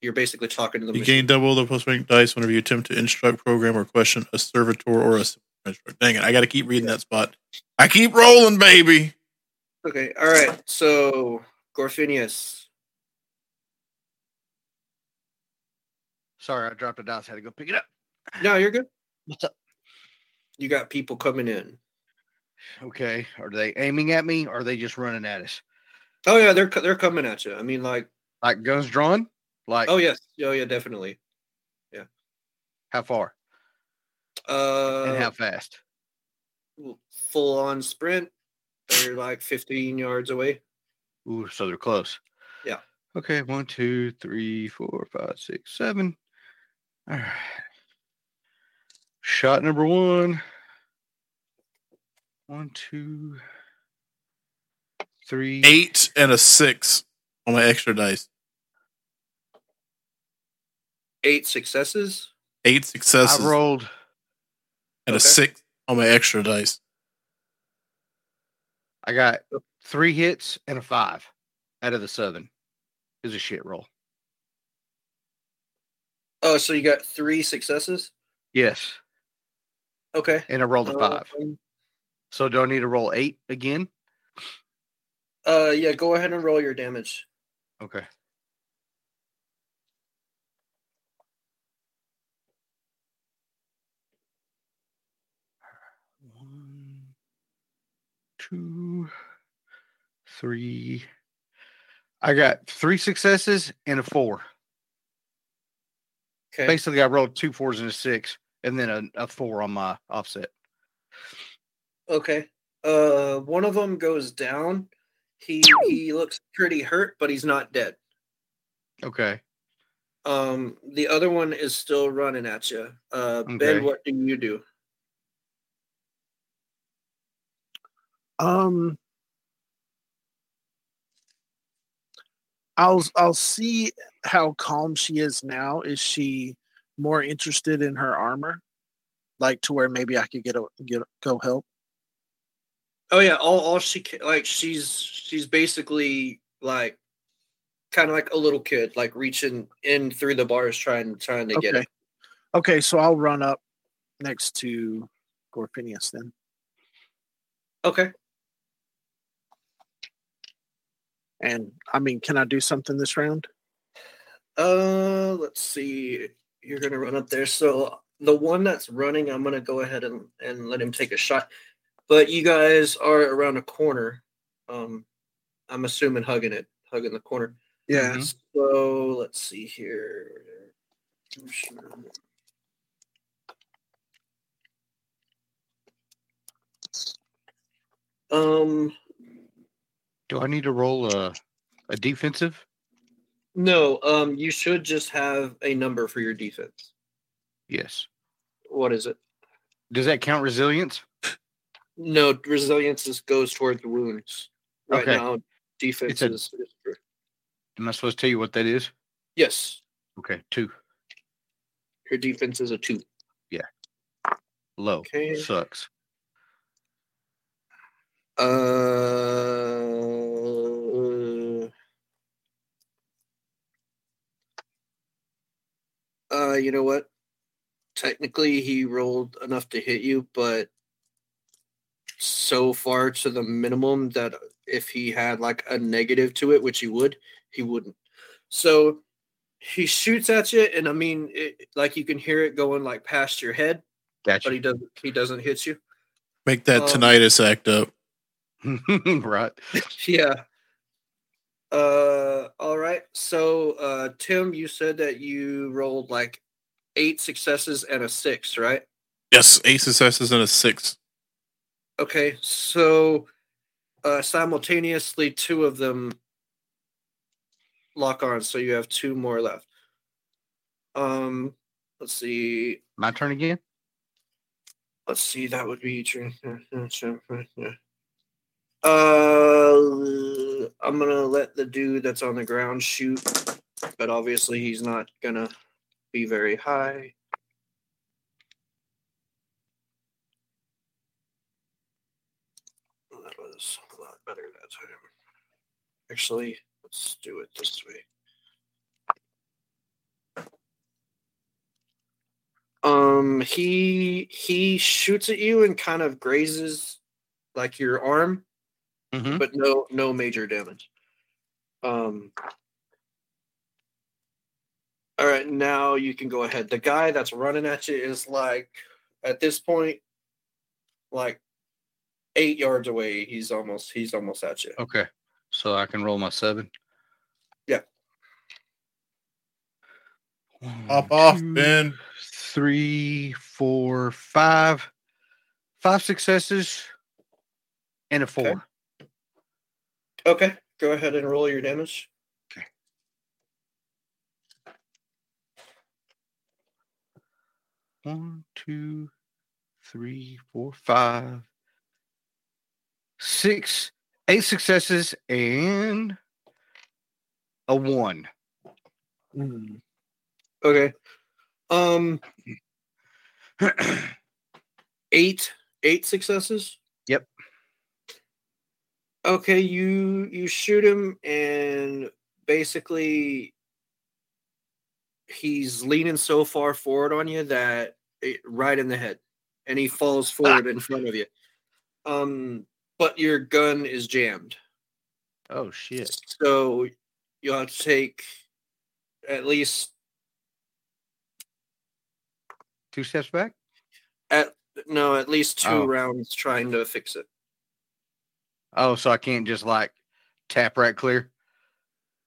you're basically talking to the You machine. gain double the plus rank dice whenever you attempt to instruct, program, or question a servitor or a instructor. Dang it! I got to keep reading that spot. I keep rolling, baby. Okay, all right. So Gorfinius, Sorry, I dropped a dice. Had to go pick it up. no, you're good. What's up? You got people coming in. Okay. Are they aiming at me or are they just running at us? Oh yeah, they're they're coming at you. I mean, like, Like guns drawn? Like oh yes, oh yeah, definitely. Yeah. How far? Uh, and how fast? full on sprint. They're like 15 yards away. Ooh, so they're close. Yeah. Okay, one, two, three, four, five, six, seven. All right. Shot number one. One, two, three. eight and a six on my extra dice. Eight successes. Eight successes I rolled. and a six on my extra dice. I got three hits and a five out of the seven. Is a shit roll. Oh, so you got three successes. Yes, Okay. and I rolled a five. Um, So do I need to roll eight again? Uh, yeah. Go ahead and roll your damage. Okay. One, two, three. I got three successes and a four. Okay. Basically, I rolled two fours and a six, and then a, a four on my offset. Okay. Uh, one of them goes down. He he looks pretty hurt, but he's not dead. Okay. Um, the other one is still running at you. Uh, Okay. Ben, what do you do? Um, I'll I'll see how calm she is now. Is she more interested in her armor, like to where maybe I could get a get go help? Oh yeah, all all she like she's she's basically like kind of like a little kid, like reaching in through the bars trying trying to get it. Okay, so I'll run up next to Gorfinius then. Okay. And I mean, can I do something this round? Uh, let's see. You're gonna run up there. So the one that's running, I'm gonna go ahead and and let him take a shot. But you guys are around a corner. Um, I'm assuming hugging it, hugging the corner. Yeah. So let's see here. Um, Do I need to roll a a defensive? no. Um, you should just have a number for your defense. Yes. What is it? Does that count resilience? No, resilience is, goes toward the wounds. Right Okay. now, defense a- is, is Am I supposed to tell you what that is? yes. Okay, two. Your defense is a two. Yeah. Low. Okay. Sucks. Uh, uh, you know what? Technically, he rolled enough to hit you, but so far to the minimum that if he had like a negative to it, which he would, he wouldn't. So he shoots at you, and I mean, it, like you can hear it going like past your head, Gotcha. but he doesn't. He doesn't hit you. Make that Um, tinnitus act up. (laughs) right. (laughs) Yeah. Uh all right. So uh Tim, you said that you rolled like eight successes and a six, right? Yes, eight successes and a six. Okay, so uh simultaneously two of them lock on, so you have two more left. Um let's see. My turn again. Let's see, that would be (laughs) Uh, I'm gonna let the dude that's on the ground shoot, but obviously he's not gonna be very high. That was a lot better that time. Actually, let's do it this way. Um, he he shoots at you and kind of grazes like your arm, Mhm. but no no major damage. Um All right, now you can go ahead. The guy that's running at you is like at this point like 8 yards away. He's almost he's almost at you. Okay. So I can roll my seven. Yeah. One, Pop off, two, Ben. Three, four, five. Five successes and a four. Okay. Okay, go ahead and roll your damage. Okay. One, two, three, four, five, six Eight successes and a one. Mm. Okay. Um, (clears throat) eight eight successes. Okay, you you shoot him and basically he's leaning so far forward on you that it, right in the head and he falls forward in front of you. Um but your gun is jammed. Oh shit. So you'll have to take at least Two steps back? at no, at least two Oh. rounds trying to fix it. Oh, so I can't just like tap right clear.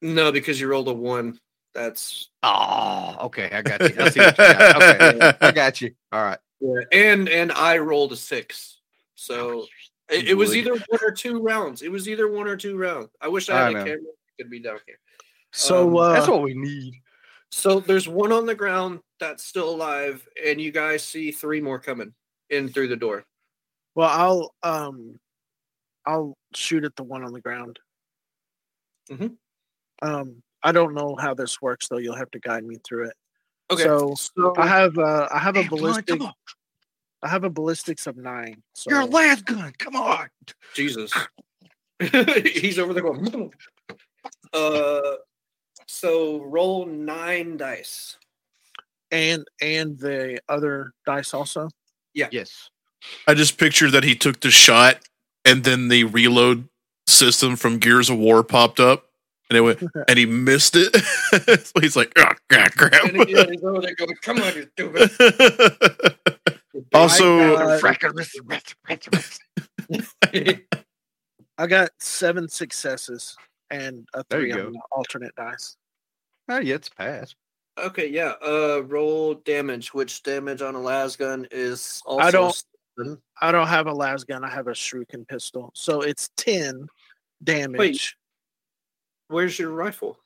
No, because you rolled a one. That's Oh, okay. I got you. I see what you got. Okay. (laughs) I got you. All right. yeah. And and I rolled a six. So it, it was either one or two rounds. It was either one or two rounds. I wish I I had a know. camera. It could be down here. So Um, uh, That's what we need. So there's one on the ground that's still alive, and you guys see three more coming in through the door. well, I'll um, I'll shoot at the one on the ground. Mhm. Um, I don't know how this works though. You'll have to guide me through it. Okay. So so I have uh, I have a Damn, come on, ballistic. come. I have a ballistics of nine. So You're last gun. Come on. Jesus. (laughs) He's over there going. Uh, so roll nine dice. and and the other dice also. Yeah. Yes. I just pictured that he took the shot and then the reload system from Gears of War popped up and it went (laughs) and he missed it. (laughs) so he's like, oh, God, crap. he's over there going, "Come on, you stupid." (laughs) Also- I got seven successes and a three you on the alternate dice. Oh, yeah, it's passed. okay, yeah. Uh, roll damage. Which damage on a las gun is also I don't- seven. I don't have a las gun. I have a shuriken pistol, so it's ten damage. Wait, Where's your rifle?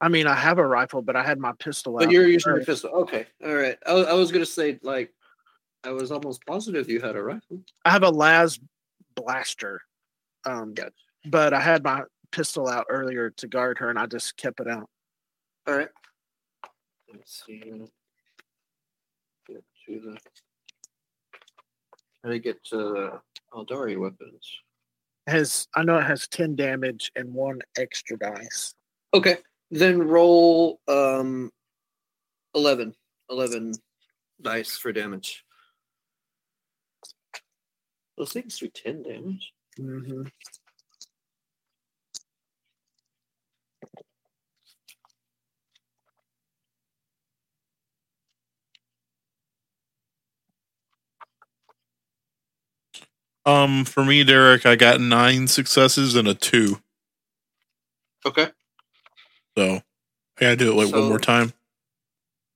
I mean, I have a rifle, but I had my pistol out. But you're using your pistol. Okay, all right. I, was- I was gonna say like, I was almost positive you had a rifle. I have a las blaster, um, Gotcha. but I had my pistol out earlier to guard her, and I just kept it out. All right. Let's see. Get to the. How do you get to the Aeldari weapons? Has I know it has ten damage and one extra dice. Okay, then roll um 11. 11 dice for damage. Those things do 10 damage. hmm um, for me, Derek, I got nine successes and a two. Okay. So I gotta do it like one more time.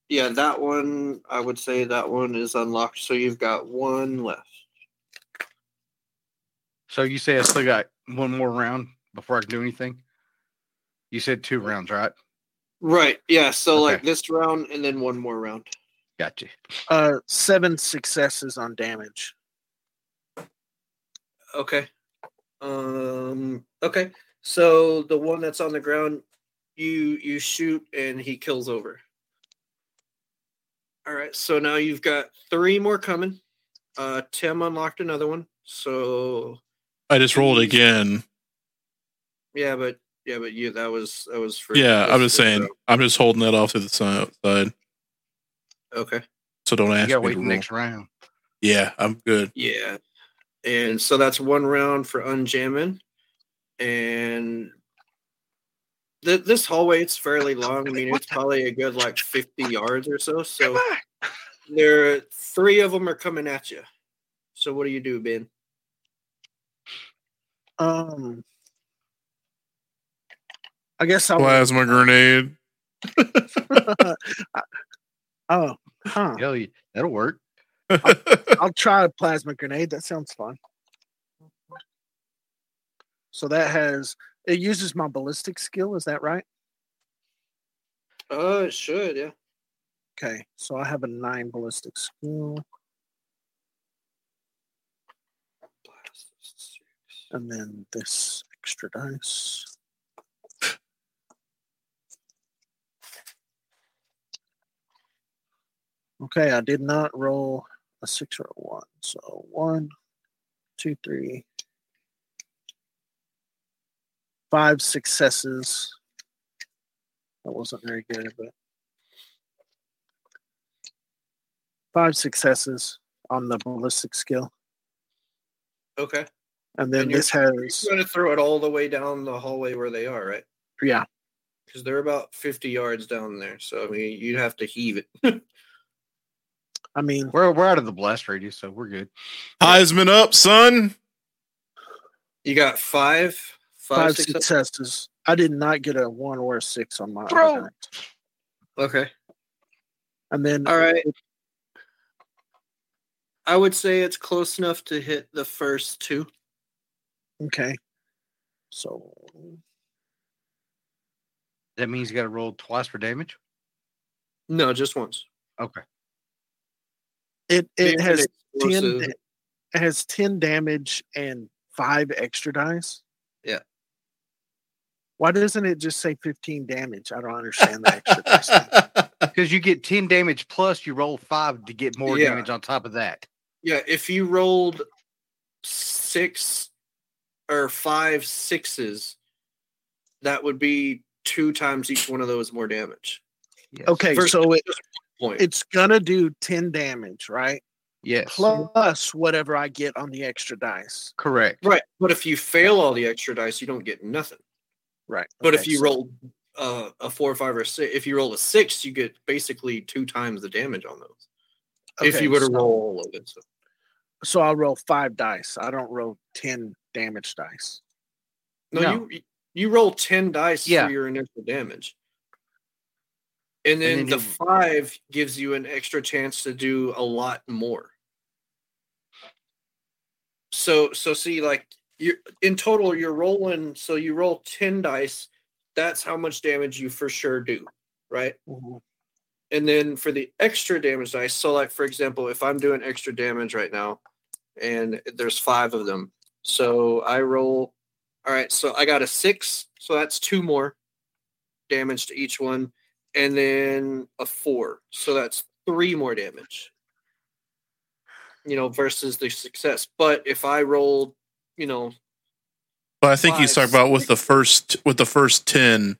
Yeah, that one, I would say that one is unlocked. So you've got one left. So you say I still got one more round before I can do anything? You said two rounds, right? Right. Yeah. So like this round and then one more round. Gotcha. Uh, seven successes on damage. Okay. Um okay. So the one that's on the ground, you you shoot and he kills over. All right. So now you've got three more coming. Uh Tim unlocked another one. So I just rolled again. yeah, but yeah, but you that was that was for Yeah, I'm just saying. round. I'm just holding that off to the si- side. Okay. So don't ask. You ask gotta me wait to the roll. next round. Yeah, I'm good. Yeah. And so that's one round for unjamming. And th- this hallway it's fairly long. I mean, it's probably a good like 50 yards or so. So Come on. there three of them are coming at you. So what do you do, Ben? Um, I guess I'll. Plasma (laughs) grenade. (laughs) oh, huh. Hell yeah, that'll work. (laughs) I'll try a plasma grenade. That sounds fun. So that has it uses my ballistic skill. Is that right? Uh, it should, yeah. Okay, so I have a nine ballistic skill. And then this extra dice. Okay, I did not roll a six or a one. So one, two, three, five successes. That wasn't very good, but five successes on the ballistic skill. Okay. And then And this has, You're going to throw it all the way down the hallway where they are, right? yeah, Because they're about 50 yards down there. So, I mean, you'd have to heave it. (laughs) I mean, We're we're out of the blast radius, so we're good. Heisman up, son. You got five, five, five success- successes. I did not get a one or a six on my other Bro. dice. Okay. And then All right. I would say it's close enough to hit the first two. okay. So That means you got to roll twice for damage. No, just once. Okay. It it Maybe has an ten explosive. it has ten damage and five extra dice. Yeah. Why doesn't it just say fifteen damage? I don't understand the extra dice. (laughs) Because you get 10 damage plus you roll five to get more Yeah. damage on top of that. Yeah, if you rolled six or five sixes, that would be two times each one of those more damage. Yes. Okay, Versus so it, just Point. it's gonna do ten damage, right? Yes. Plus whatever I get on the extra dice. Correct. right, but if you fail all the extra dice, you don't get nothing. Right. But okay, if you so- roll uh, a four, or five, or six, if you roll a six, you get basically two times the damage on those. if you were to so- roll all of it, so. so I'll roll five dice. I don't roll ten damage dice. No, No. you you roll ten dice Yeah. for your initial damage, and then, then the you- five gives you an extra chance to do a lot more. So so see like you in total you're rolling so you roll ten dice. That's how much damage you for sure do, right? Mhm. And then for the extra damage dice, so like for example, if I'm doing extra damage right now, and there's five of them, so I roll. All right, so I got a six, so that's two more damage to each one, and then a four, so that's three more damage. You know, versus the success. But if I rolled, you know, But I think he's Five, talking about with the first with the first ten.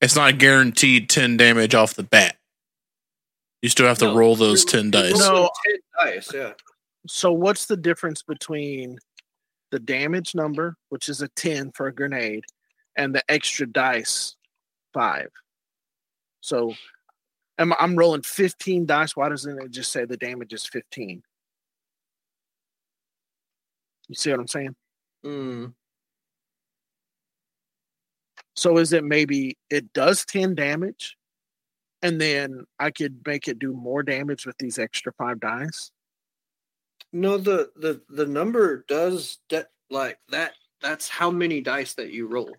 It's not guaranteed ten damage off the bat. You still have to No, roll those ten dice. No. ten dice, yeah. So what's the difference between the damage number, which is a 10 for a grenade, and the extra dice five? So I'm, I'm rolling 15 dice. Why doesn't it just say the damage is 15? You see what I'm saying? Mm. So is it maybe it does 10 damage and then I could make it do more damage with these extra five dice? No, the the the number does that like that. That's how many dice that you roll.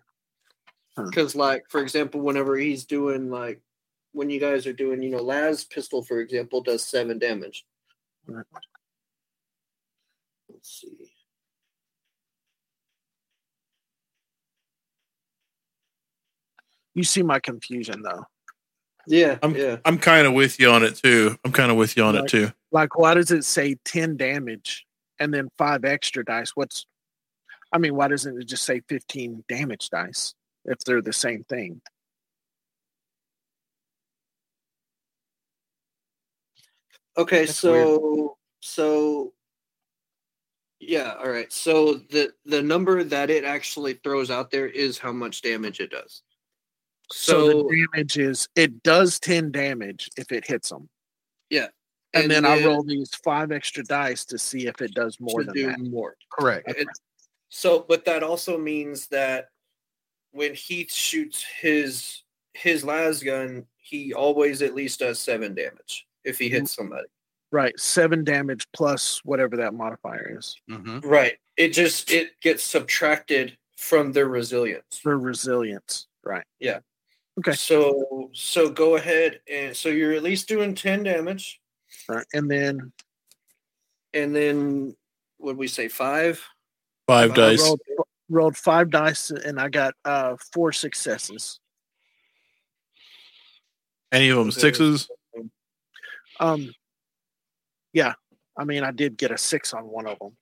Because, like, for example, whenever he's doing like when you guys are doing, you know, Las pistol, for example, does seven damage. Let's see. You see my confusion though. Yeah, I'm yeah. I'm kind of with you on it too. I'm kind of with you on it too. Like, why does it say 10 damage and then five extra dice? What's, I mean, why doesn't it just say 15 damage dice if they're the same thing? Okay, That's so so yeah, all right. So the the number that it actually throws out there is how much damage it does. So, So, the damage is, it does 10 damage if it hits them. Yeah. And, And then, I roll these five extra dice to see if it does more than do that. more. Correct. It- so, but that also means that when Heath shoots his his las gun, he always at least does seven damage if he hits somebody. Right. Seven damage plus whatever that modifier is hmm Right. It just it gets subtracted from their resilience. for resilience. Right. Yeah. Okay. So so go ahead and so you're at least doing ten damage, Right. And then and then what would we say five? Five I dice. rolled, rolled five dice and I got uh four successes. Any of them Okay. sixes? Um, yeah, I mean I did get a six on one of them,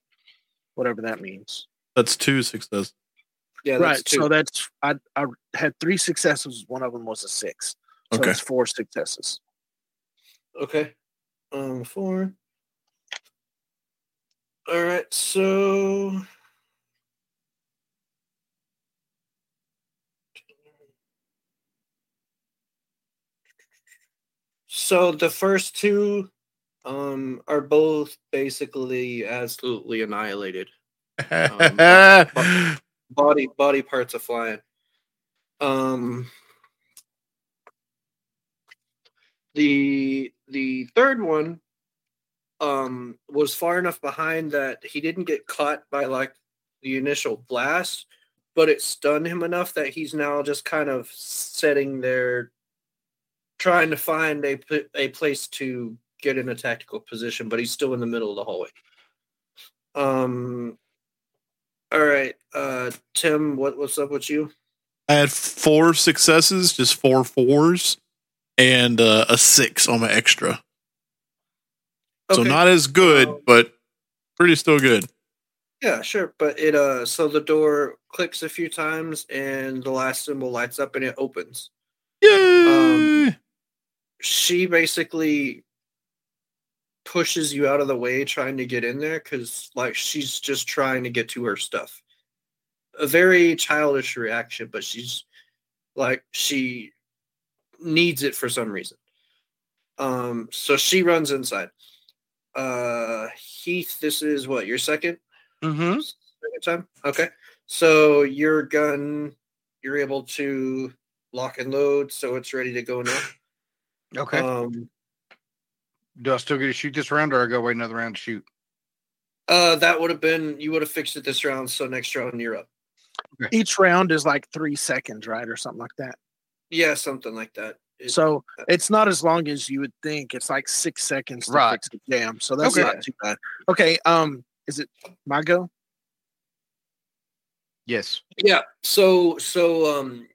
whatever that means. That's two successes. Yeah, that's right. two. So that's I I had three successes. One of them was a six. So Okay. it's four successes. Okay. Um, four. All right. So. So the first two um are both basically absolutely annihilated. Um, (laughs) Body body parts are flying. Um the the third one um was far enough behind that he didn't get caught by like the initial blast but it stunned him enough that he's now just kind of sitting there trying to find a a place to get in a tactical position but he's still in the middle of the hallway um all right uh tim what what's up with you I had four successes, just four fours, and uh, a six on my extra. So not as good, Um, but pretty still good. Yeah, sure. But it uh so the door clicks a few times and the last symbol lights up and it opens. Yay! um, She basically pushes you out of the way trying to get in there because like she's just trying to get to her stuff. A very childish reaction, but she's like she needs it for some reason. Um so she runs inside. Uh Heath, this is what, your second? Mm-hmm. Second time? Okay. So your gun, you're able to lock and load, so it's ready to go now. Okay. Um, Do I still get to shoot this round, or I go wait another round to shoot? uh, that would have been you would have fixed it this round, so next round you're up. Each round is like three seconds, right, or something like that. Yeah, something like that. It- So it's not as long as you would think. It's like six seconds to Right. fix the jam. So that's Okay. not too bad. Okay. Um, is it my go? Yes. yeah. So so um,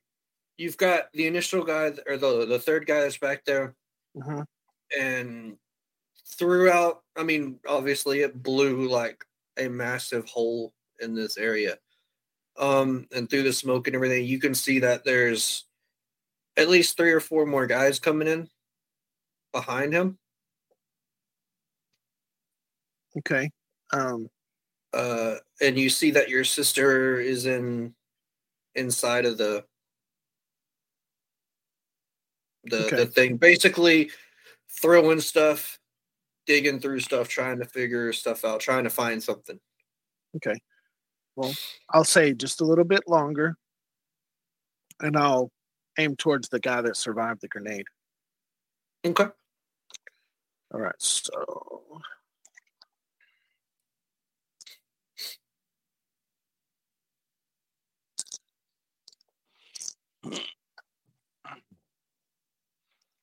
you've got the initial guy or the the third guy that's back there, Mhm. and throughout, I mean, obviously it blew like a massive hole in this area. Um, and through the smoke and everything, you can see that there's at least three or four more guys coming in behind him. Okay. Um, Uh, and you see that your sister is in inside of the the Okay. the thing, basically throwing stuff, digging through stuff, trying to figure stuff out, trying to find something. okay. Well, I'll say just a little bit longer, and I'll aim towards the guy that survived the grenade. Okay. All right. So.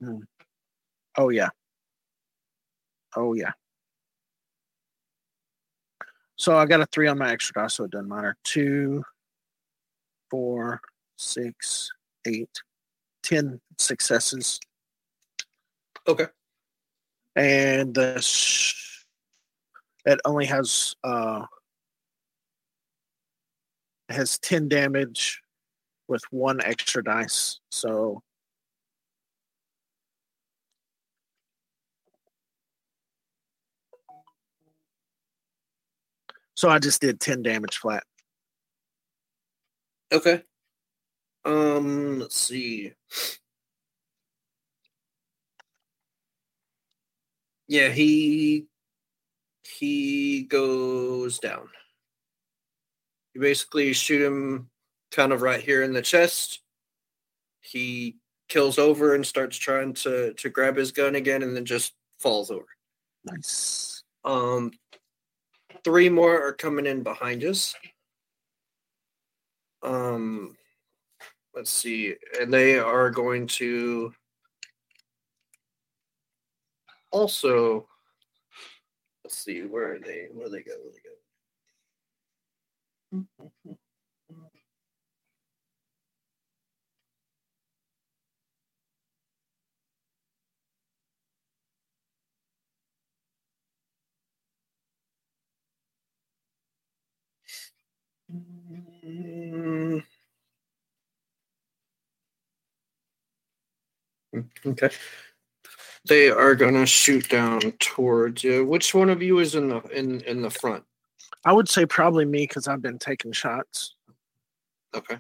Hmm. Oh yeah. Oh yeah. So I got a three on my extra die, so it doesn't matter. Two, four, six, eight, ten successes. Okay. and the sh- it only has uh has 10 damage with one extra dice so so i just did 10 damage flat Okay. Um, let's see. Yeah, he he goes down. You basically shoot him kind of right here in the chest. He kills over and starts trying to to grab his gun again and then just falls over. nice Um three more are coming in behind us. Um let's see. And they are going to also let's see, where are they? Where do they go? Where they go? Mm. Okay. They are gonna shoot down towards you. Which one of you is in the in in the front? I would say probably me because I've been taking shots. Okay.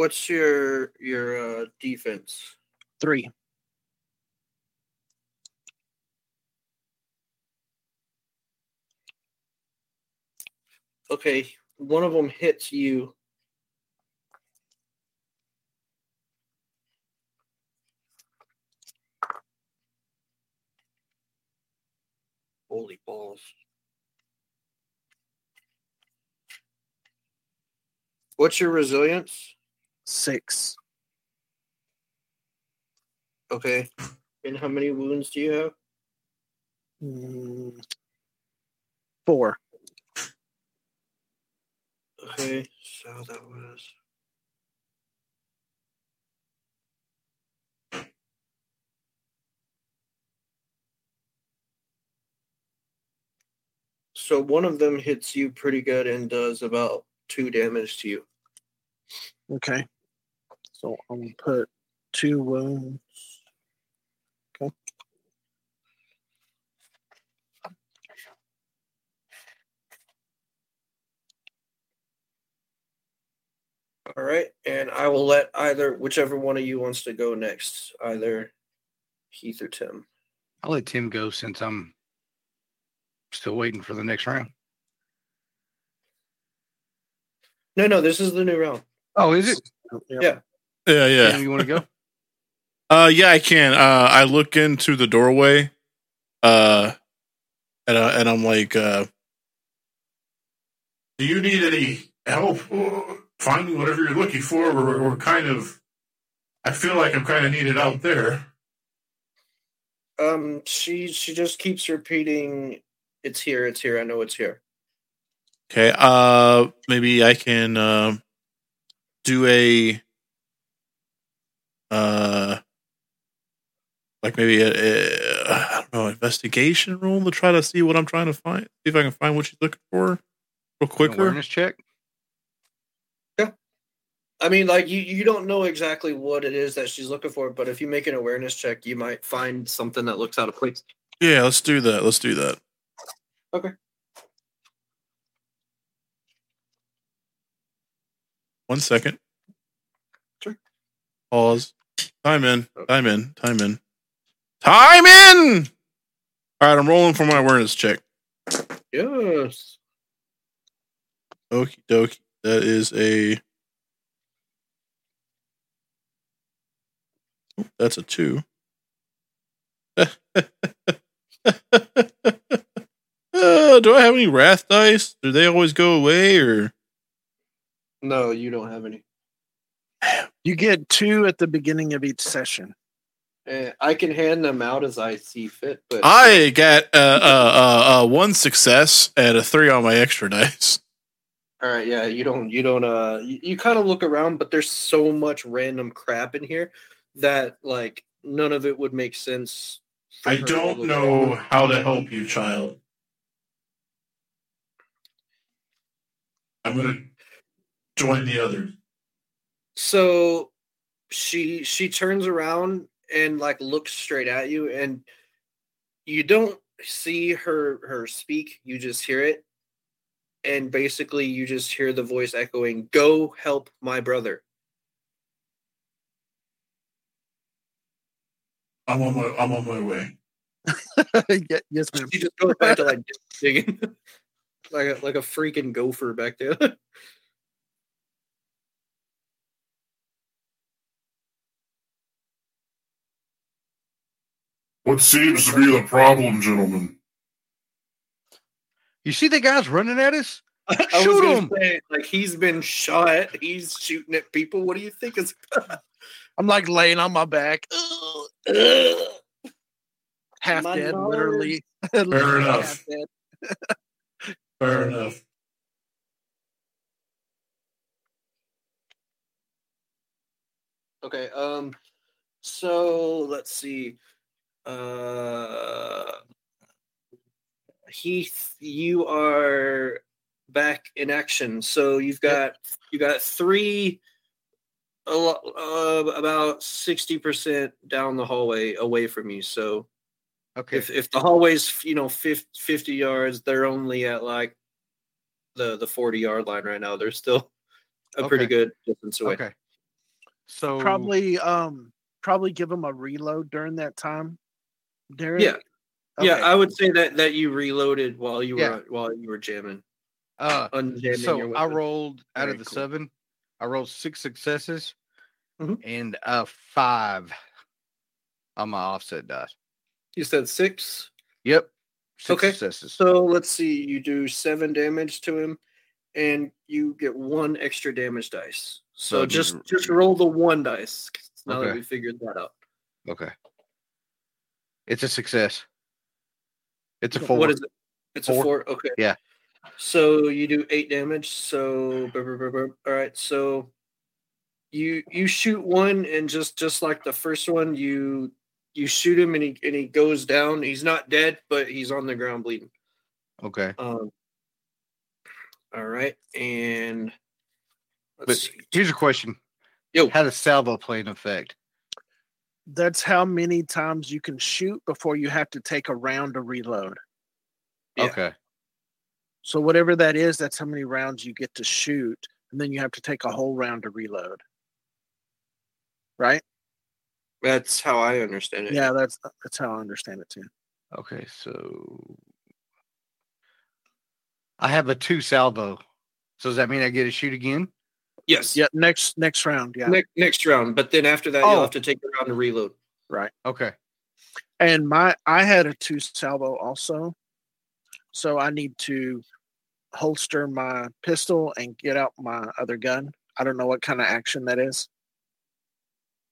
What's your your uh, defense? Three. Okay, one of them hits you. Holy balls. What's your resilience? Six. Okay. And how many wounds do you have? Mm, four. Okay, so that was. So one of them hits you pretty good and does about two damage to you. Okay. So I'm gonna put two wounds. Okay. All right, and I will let either whichever one of you wants to go next, either Heath or Tim. I'll let Tim go since I'm still waiting for the next round. No, no, this is the new round. Oh, is it? Yeah. Yeah, yeah. Tim, you want to go? (laughs) Uh, yeah, I can. Uh, I look into the doorway, uh, and uh, and I'm like, uh, "Do you need any help finding whatever you're looking for? Or, or kind of, I feel like I'm kind of needed out there." Um, she she just keeps repeating, "It's here, it's here. I know it's here." Okay. Uh, maybe I can uh, do a uh, like maybe a, a I don't know investigation roll to try to see what I'm trying to find. See if I can find what she's looking for real An quicker. Awareness check. Yeah, I mean, like you you don't know exactly what it is that she's looking for, but if you make an awareness check, you might find something that looks out of place. Yeah, let's do that. Let's do that. Okay. One second. Sure. Pause. Time in. Time in. Time in. Time in. All right, I'm rolling for my awareness check. Yes. Okie dokie. That is a. Oh, That's a two. Uh, (laughs) do I have any wrath dice? Do they always go away or? No, you don't have any. You get two at the beginning of each session. Uh, I can hand them out as I see fit, but I got uh, uh, uh, uh, one success and a three on my extra dice. all right, yeah, you don't, you don't, uh, you, you kind of look around, but there's so much random crap in here that like none of it would make sense. I don't know at. how to help you, child. I'm gonna join the others. So she she turns around and like looks straight at you, and you don't see her her speak. You just hear it, and basically you just hear the voice echoing, "Go help my brother." I'm on my I'm on my way. (laughs) Yes, ma'am. She just goes back to like (laughs) digging, like a, like a freaking gopher back there. (laughs) What seems to be the problem, gentlemen? You see the guys running at us? (laughs) Shoot him. say, like he's been shot. He's shooting at people. What do you think is? (laughs) I'm like laying on my back, half My dead, nose. literally. (laughs) Fair enough. Half dead. Fair enough. Okay. Um. So let's see. Uh. Heath, you are back in action. So you've got you got three. A lot, uh, about sixty percent down the hallway away from you. So Okay. if if the hallway's you know 50, 50 yards, they're only at like the the forty yard line right now. They're still a pretty Okay. good distance away. Okay. So Probably, um, probably give them a reload during that time. Darren. Yeah. Yeah, I would say that that you reloaded while you were Yeah. while you were jamming, uh unjamming so I rolled out Very of the cool. seven, I rolled six successes Mhm. and uh five on my offset dice. You said six. Yep. Six Okay, successes. So let's see. You do seven damage to him, and you get one extra damage dice. So So just just- just roll the one dice. Now that we figured that out. Okay. It's a success. It's a four. What is it? It's Four. a four. Okay. Yeah. So you do eight damage. So all right. So you you shoot one, and just just like the first one, you you shoot him, and he and he goes down. He's not dead, but he's on the ground bleeding. Okay. Um. All right, and But see. here's a question. Yo. How does salvo play an effect? That's how many times you can shoot before you have to take a round to reload. Yeah. Okay. So whatever that is, that's how many rounds you get to shoot, and then you have to take a whole round to reload. Right? That's how I understand it. Yeah, that's that's how I understand it too. Okay. So I have a two salvo. So does that mean I get to shoot again? Yes. Yeah, next next round. Yeah, Next, next round, but then after that, Oh. you'll have to take a round to reload. Right. Okay. and my I had a two salvo also, so I need to holster my pistol and get out my other gun. I don't know what kind of action that is.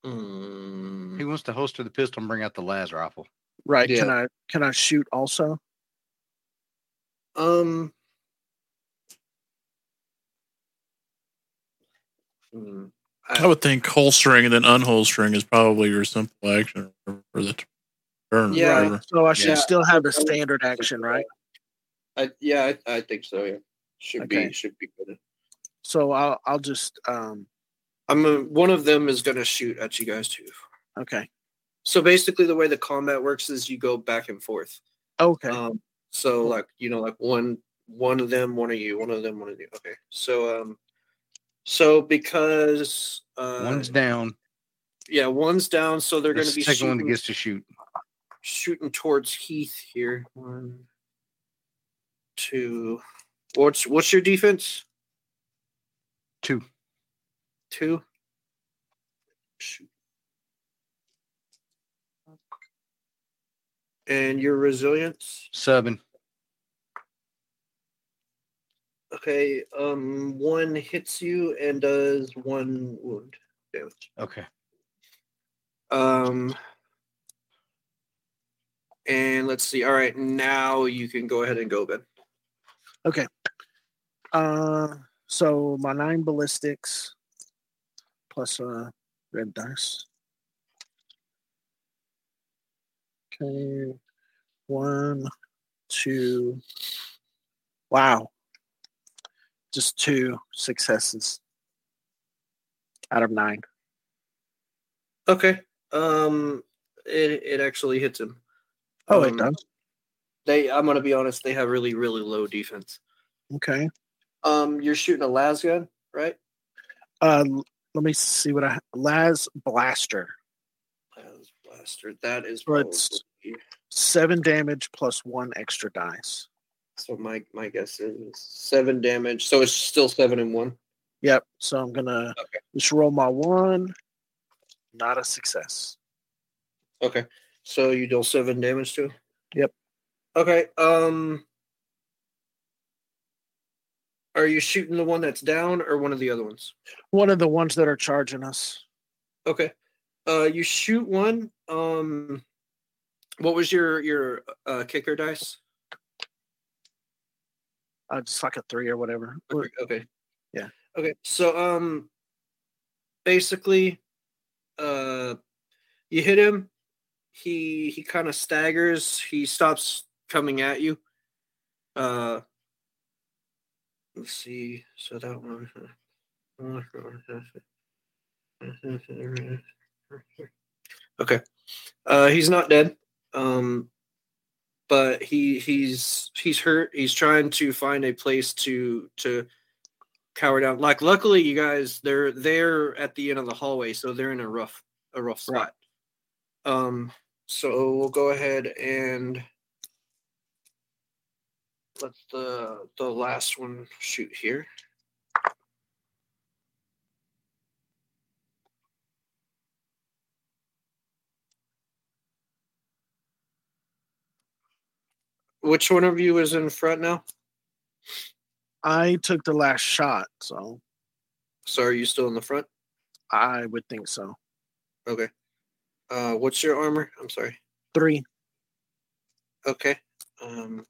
Mm, He wants to holster the pistol and bring out the las rifle. Right? Can I can I shoot also? Um. Hmm, I would think holstering and then unholstering is probably your simple action for the turn. Yeah. whatever. So I should Yeah. still have a standard action, right? I, yeah, I, I think so. Yeah, should Okay. be should be good. So I'll I'll just um I'm a, one of them is gonna shoot at you guys too. okay. So basically, the way the combat works is you go back and forth. Okay. Um, so like you know, like one one of them, one of you, one of them, one of you. Okay. So um, so because uh, One's down. yeah, one's down, so they're The going to be second one shooting, gets to shoot. shooting towards Heath here. One, two. What's what's your defense? Two. Two. Shoot. And your resilience. Seven. Okay, um, one hits you and does one wound damage. Okay. Um, and let's see. All right, now you can go ahead and go, Ben. Okay. Uh, so my nine ballistics plus uh red dice. Okay, one, two. Wow, just two successes out of nine. Okay. Um, it it actually hits him. Oh, it Um, does. They, I'm gonna be honest. They have really really low defense. Okay. Um, you're shooting a las gun, right? Uh, let me see what I las Blaster. Las blaster. That is it's- probably- Seven damage plus one extra dice. So. My my guess is seven damage. So it's still seven and one. Yep. So I'm gonna Okay. just roll my one. Not a success. Okay. So you deal seven damage to. Yep. Okay. Um. Are you shooting the one that's down or one of the other ones? One of the ones that are charging us. Okay. Uh, you shoot one. Um, what was your your uh, kicker dice? Uh, just like a three or whatever. Okay. okay. Yeah. Okay. So um, basically, uh, you hit him. He he kind of staggers. He stops coming at you. Uh, let's see. So that one. (laughs) Okay. Uh, he's not dead. Um, but he he's he's hurt. He's trying to find a place to to cower down. Like luckily you guys they're they're at the end of the hallway, so they're in a rough a rough spot. Um so we'll go ahead and let the the last one shoot here. Which one of you is in front now? I took the last shot, so So are you still in the front? I would think so. Okay. Uh what's your armor? I'm sorry. Three. Okay. Um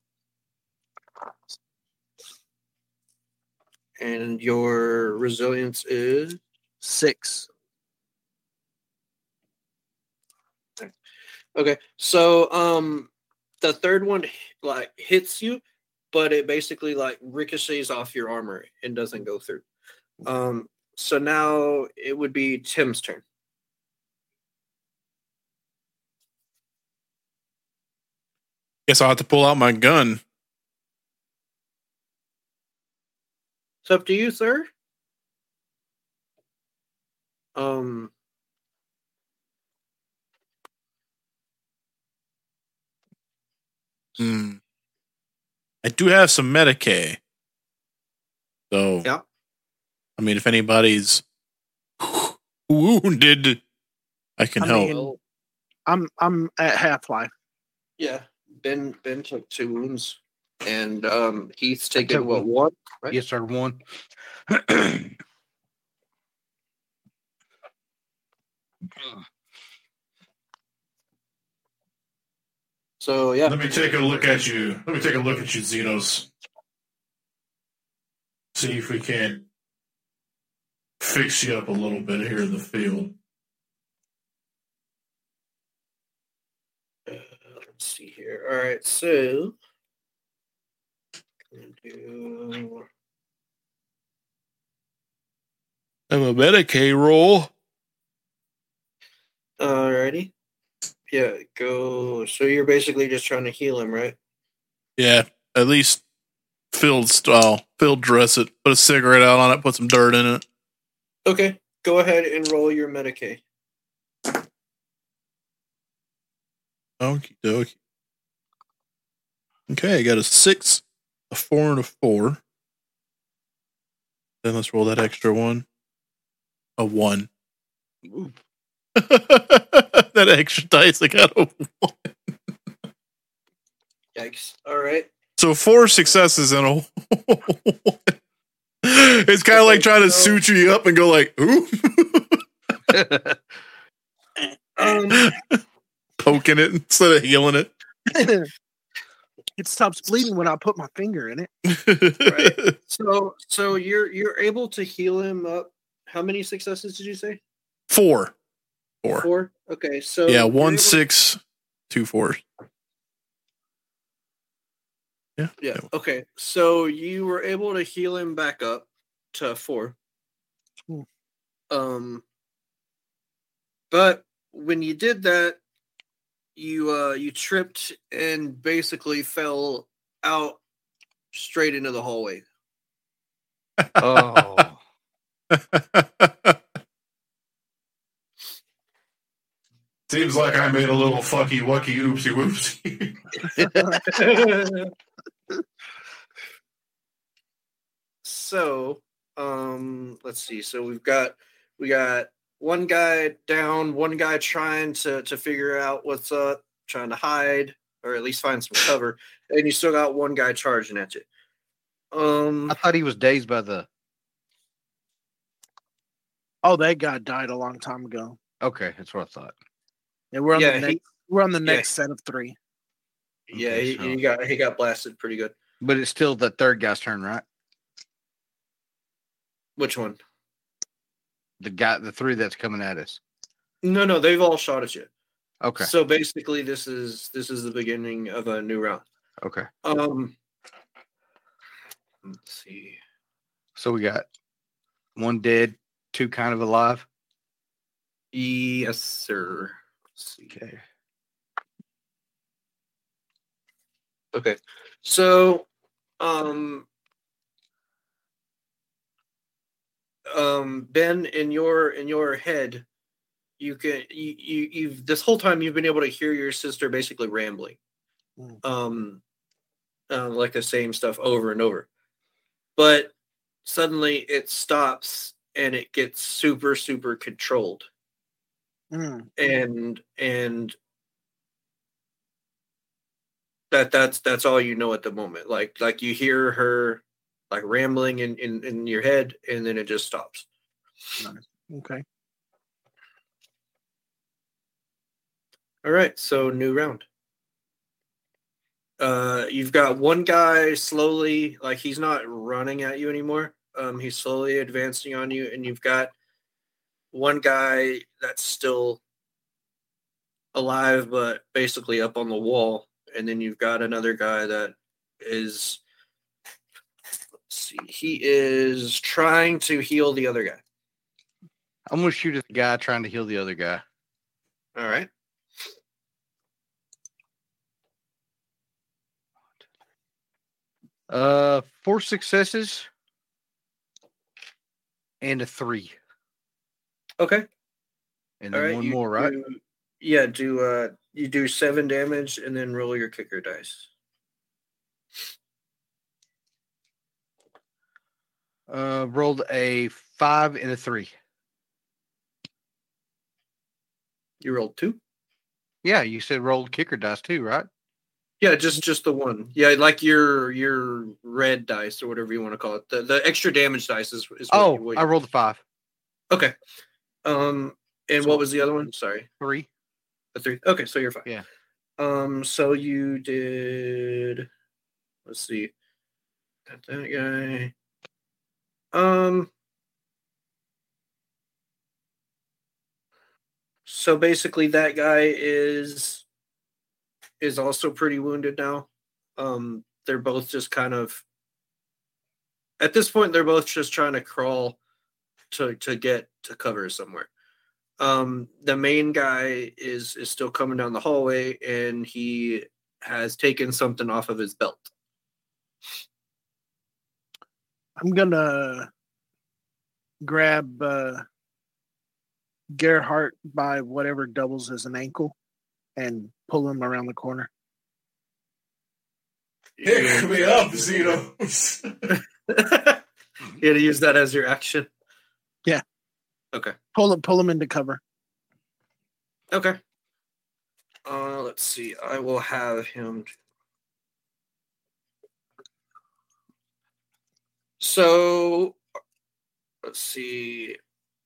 and your resilience is Six. okay. So um the third one like hits you, but it basically like ricochets off your armor and doesn't go through. Um so now it would be Tim's turn. Guess I'll have to pull out my gun. It's up to you, sir. Um Hmm. I do have some Medicae. So, Yeah. I mean, if anybody's (laughs) wounded, I can I help. mean- I'm I'm at half life. yeah. Ben Ben took two wounds and um Heath's taken what one. one? Right. Yes, sir. One. (clears throat) (clears throat) So yeah. Let me take a look at you. Let me take a look at you, Xenos. See if we can't fix you up a little bit here in the field. Uh, let's see here. All right, so do I'm a Medicae roll. alrighty. Yeah, go. So you're basically just trying to heal him, right? Yeah, at least field style, field dress it, put a cigarette out on it, put some dirt in it. Okay, go ahead and roll your Medicae. Okie dokie. Okay, I got a six, a four, and a four. Then let's roll that extra one. A one. Ooh. (laughs) that extra dice, I got a one. Yikes! All right. So four successes and a (laughs) one. It's kind of like trying to So- suture you up and go like, ooh, (laughs) Um, poking it instead of healing it. it stops bleeding when I put my finger in it. Right. so so you're you're able to heal him up. How many successes did you say? Four. Four. Four. Okay, so Yeah, you're one, able- six, two, four. Yeah. Yeah. Okay. So you were able to heal him back up to four. Hmm. Um but when you did that, you uh you tripped and basically fell out straight into the hallway. oh. (laughs) Seems like I made a little fucky wucky oopsie whoopsie. (laughs) so um let's see so we've got we got one guy down one guy trying to to figure out what's up trying to hide or at least find some (laughs) cover, and you still got one guy charging at you. Um, I thought he was dazed by the. Oh, that guy died a long time ago. Okay, that's what I thought. And we're on Yeah, the he- next we're on the yeah. next set of three. yeah, Okay, he, so- he got he got blasted pretty good. But it's still the third guy's turn, right? Which one? The guy, the three that's coming at us. No, no, they've all shot at you. Okay. So basically, this is this is the beginning of a new round. Okay. Um, let's see. So we got one dead, two kind of alive. Yes, sir. See. Okay. Okay. So, um, um, Ben, in your in your head, you can you, you you've this whole time you've been able to hear your sister basically rambling, Mm. um, uh, like the same stuff over and over, but suddenly it stops and it gets super super controlled Mm. and and that that's that's all you know at the moment. Like like you hear her like rambling in in, in your head and then it just stops. Okay. all right so new round. Uh you've got one guy slowly like he's not running at you anymore. Um he's slowly advancing on you and you've got one guy that's still alive but basically up on the wall and then you've got another guy that is let's see he is trying to heal the other guy. I'm gonna shoot at the guy trying to heal the other guy. all right. Uh, four successes and a three, okay and then right one you more, right? yeah do uh you do seven damage and then roll your kicker dice Uh, rolled a five and a three. you rolled two Yeah, you said rolled kicker dice too, right? Yeah, just just the one. Yeah, like your your red dice or whatever you want to call it. The the extra damage dice is. is what Oh, you, what I rolled a five, okay. Um, and what was the other one? Sorry, three. the three. Okay, so you're fine. Yeah. Um, so you did. Let's see. Got that guy. Um. So basically, that guy is is also pretty wounded now. Um, they're both just kind of at this point they're both just trying to crawl to to get to cover somewhere. Um, the main guy is is still coming down the hallway and he has taken something off of his belt. I'm gonna grab uh Gerhardt by whatever doubles as an ankle and pull him around the corner. Pick me up, Xenos. (laughs) you to use that as your action. Yeah. Okay. Pull him pull him into cover. Okay. Uh, let's see. I will have him. So, let's see.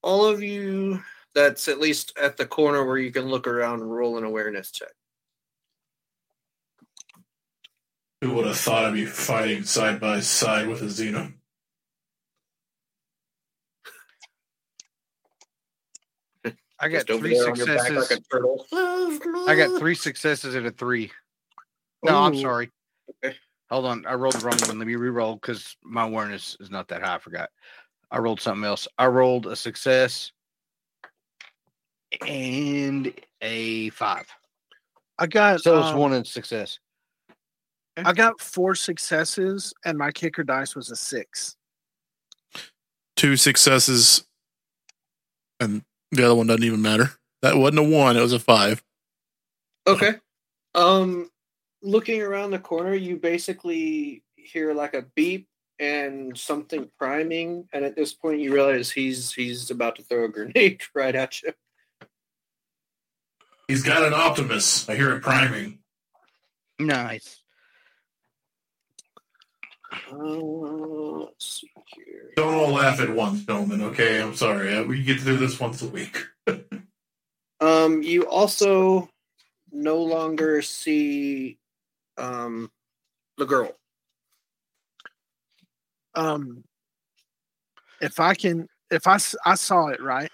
All of you that's at least at the corner where you can look around, and roll an awareness check. Who would have thought I'd be fighting side by side with a Xeno? I got Just three there on your back successes. like. I got three successes and a three. No, I'm sorry. Okay. Hold on. I rolled the wrong one. Let me re-roll because my awareness is not that high. I forgot. I rolled something else. I rolled a success and a five. I got So it's um, one in success. I got four successes and my kicker dice was a six. Two successes, and the other one doesn't even matter. That wasn't a one; it was a five. Okay. Um, looking around the corner, you basically hear like a beep and something priming, and at this point, you realize he's he's about to throw a grenade (laughs) right at you. He's got an Optimus. I hear it priming. Nice. Uh, let's see here. Don't all laugh at once, gentlemen. Okay, I'm sorry. Uh, We get to do this once a week. (laughs) Um, you also no longer see um the girl. Um, if I can, if I I saw it right,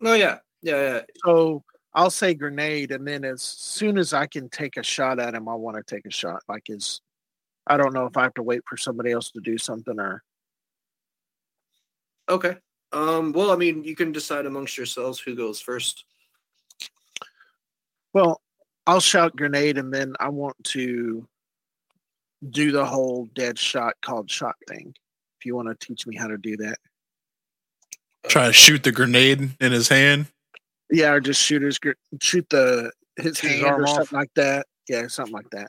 No, Oh, yeah, yeah, yeah. so I'll say grenade, and then as soon as I can take a shot at him, I want to take a shot. Like is, I don't know if I have to wait for somebody else to do something or Okay. Um. Well, I mean, you can decide amongst yourselves who goes first. well, I'll shout grenade, and then I want to do the whole dead shot called shot thing. If you want to teach me how to do that, Try to shoot the grenade in his hand. yeah, or just shoot his gr- shoot the his his hand arm or off. something like that. Yeah, something like that.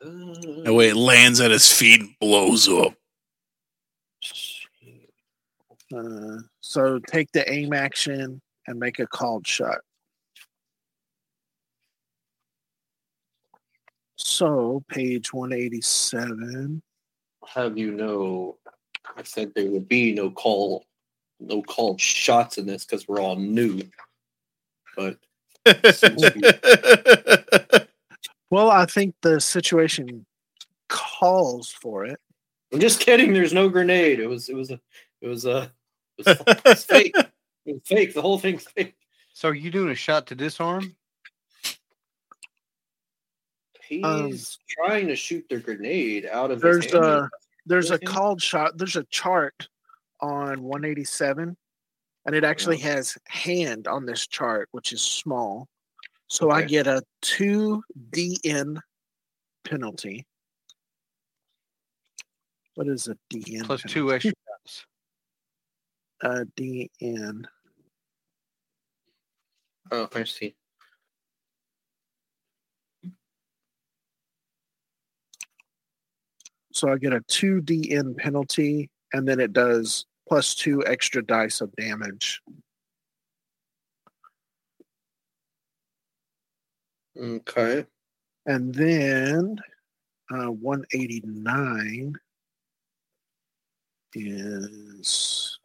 That way it lands at his feet and blows up. Uh, so take the aim action and make a called shot. So page 187. Have you know? I said there would be no call, no called shots in this because we're all new. But (laughs) Well, I think the situation calls for it. I'm just kidding. There's no grenade. It was. It was a. It was a. It was, it was fake. (laughs) It was fake. The whole thing's fake. So are you doing a shot to disarm? He's Um, trying to shoot the grenade out of There's his hand. a there's a called shot. There's a chart on 187, and it actually has hand on this chart, which is small. So I get a two DN penalty. What is a DN? Plus penalty? two extra (laughs) shots. Uh, DN. Oh, I see. So I get a two DN penalty, and then it does plus two extra dice of damage. Okay. And then uh, 189 is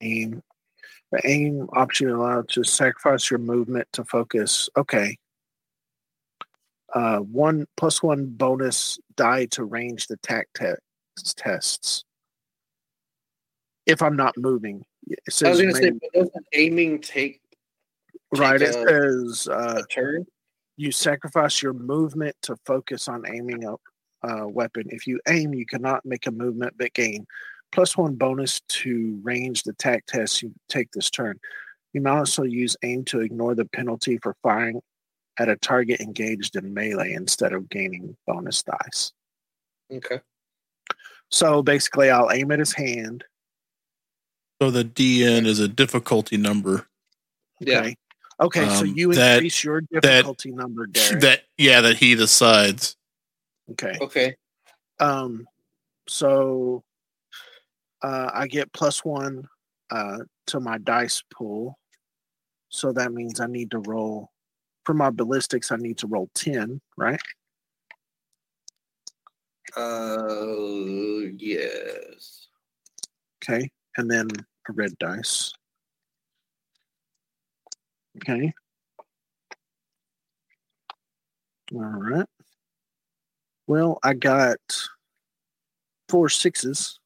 aim. The aim option allowed to sacrifice your movement to focus. Okay. Uh, one plus one bonus die to ranged attack te- tests. If I'm not moving, it I was gonna say, main- but doesn't aiming take right. take It says uh, a turn? you sacrifice your movement to focus on aiming a uh, weapon. If you aim, you cannot make a movement but gain plus one bonus to ranged attack tests you take this turn. You may also use aim to ignore the penalty for firing at a target engaged in melee instead of gaining bonus dice. Okay. So basically, I'll aim at his hand. So the DN is a difficulty number. Yeah. Okay. Okay, so Um, you that- increase your difficulty number, Derek. That yeah, that he decides. okay. Okay. Um, so uh, I get plus one uh, to my dice pool. So that means I need to roll for my ballistics. I need to roll ten, right? Uh, yes. Okay, and then a red dice. Okay. All right. Well, I got four sixes.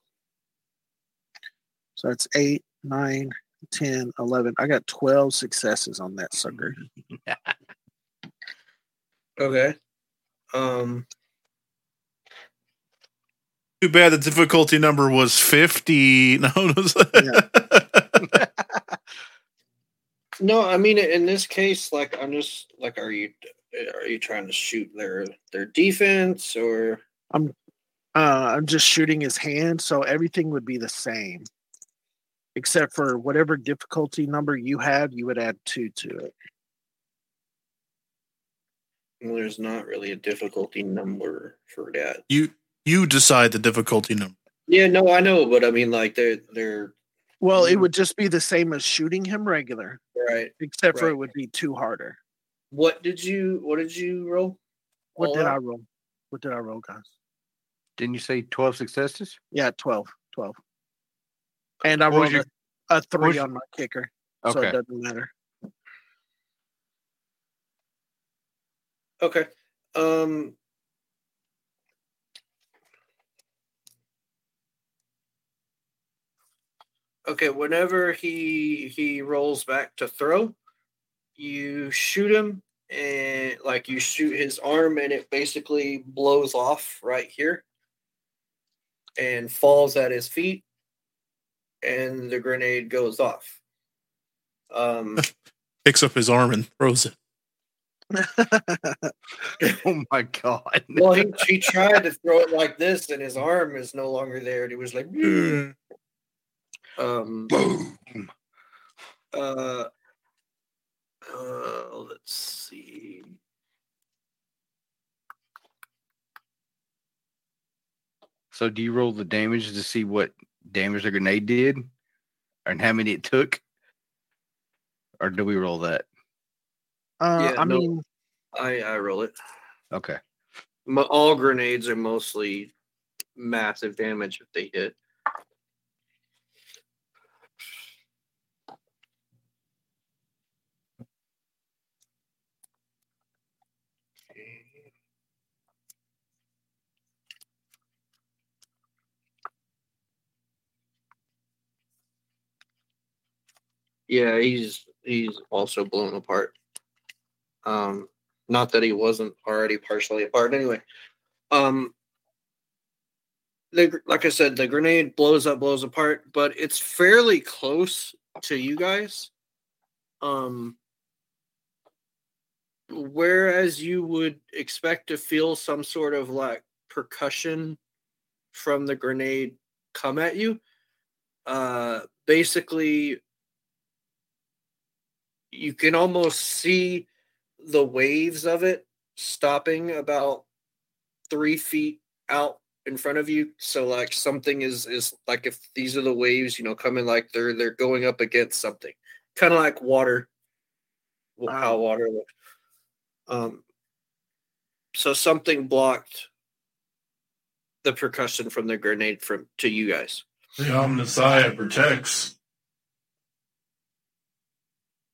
So that's eight, nine, 10, 11. I got 12 successes on that sucker. (laughs) Okay. Um. Too bad the difficulty number was fifty. (laughs) No, it was- No, I mean in this case, like I'm just like, are you are you trying to shoot their their defense or? I'm uh, I'm just shooting his hand, so everything would be the same. Except for whatever difficulty number you have, you would add two to it. Well, there's not really a difficulty number for that. you You decide the difficulty number. Yeah, no, I know, but I mean, like they're they're Well, it would just be the same as shooting him regular, right. except for Right. it would be two harder. What did you What did you roll? What All did I roll? What did I roll, guys? Didn't you say 12 successes? Yeah, 12. 12. And I What rolled your- a, a three was- on my kicker, so it doesn't matter. Okay. Um. Okay, whenever he he rolls back to throw, you shoot him and like you shoot his arm and it basically blows off right here and falls at his feet and the grenade goes off. Um (laughs) Picks up his arm and throws it. (laughs) Oh my god. well he, he tried to throw it like this and his arm is no longer there and he was like (laughs) um Boom. uh, uh let's see So do you roll the damage to see what damage the grenade did? And how many it took? Or do we roll that? Uh, Yeah, I no. mean, i i roll it Okay. Mo- all grenades are mostly massive damage if they hit Yeah, he's he's also blown apart. Um, not that he wasn't already partially apart. Anyway, um, the like I said, the grenade blows up, blows apart, but it's fairly close to you guys. Um, whereas you would expect to feel some sort of like percussion from the grenade come at you, uh, basically you can almost see the waves of it stopping about three feet out in front of you. So like something is is like if these are the waves, you know, coming like they're they're going up against something, kind of like water. wh- How Wow. water looks. Um. So something blocked the percussion from the grenade from to you guys. The Omnissiah protects.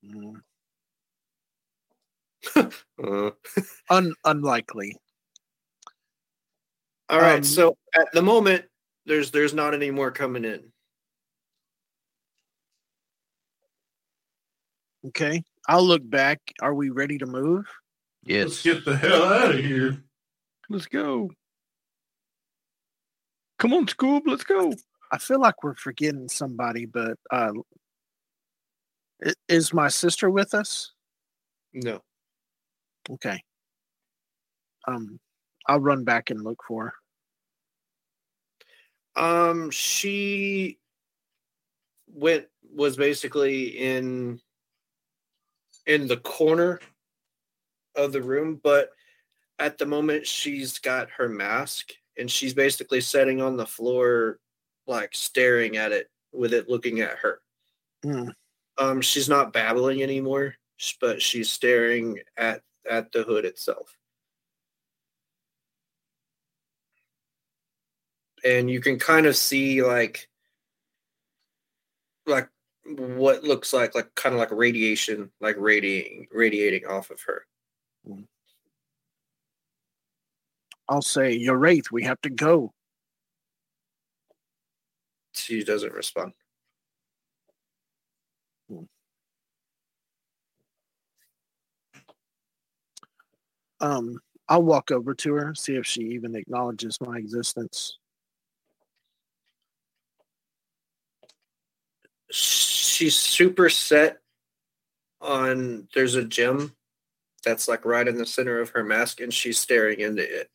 Mm, (laughs) Uh, un- unlikely. all right. Um, so at the moment, there's there's not any more coming in. Okay. I'll look back. Are we ready to move? Yes. Let's get the hell out of here. Let's go. Come on, Scoob. Let's go. I feel like we're forgetting somebody, but uh, i- is my sister with us? No. Okay. Um, I'll run back and look for her. Um, she went was basically in in the corner of the room, but at the moment she's got her mask and she's basically sitting on the floor, like staring at it with it looking at her. Hmm. Um, she's not babbling anymore, but she's staring at at the hood itself. And you can kind of see like like what looks like like kind of like radiation like radiating radiating off of her. I'll say, "Your wraith, we have to go." She doesn't respond. Um, I'll walk over to her, see if she even acknowledges my existence. She's super set on there's a gem that's like right in the center of her mask and she's staring into it.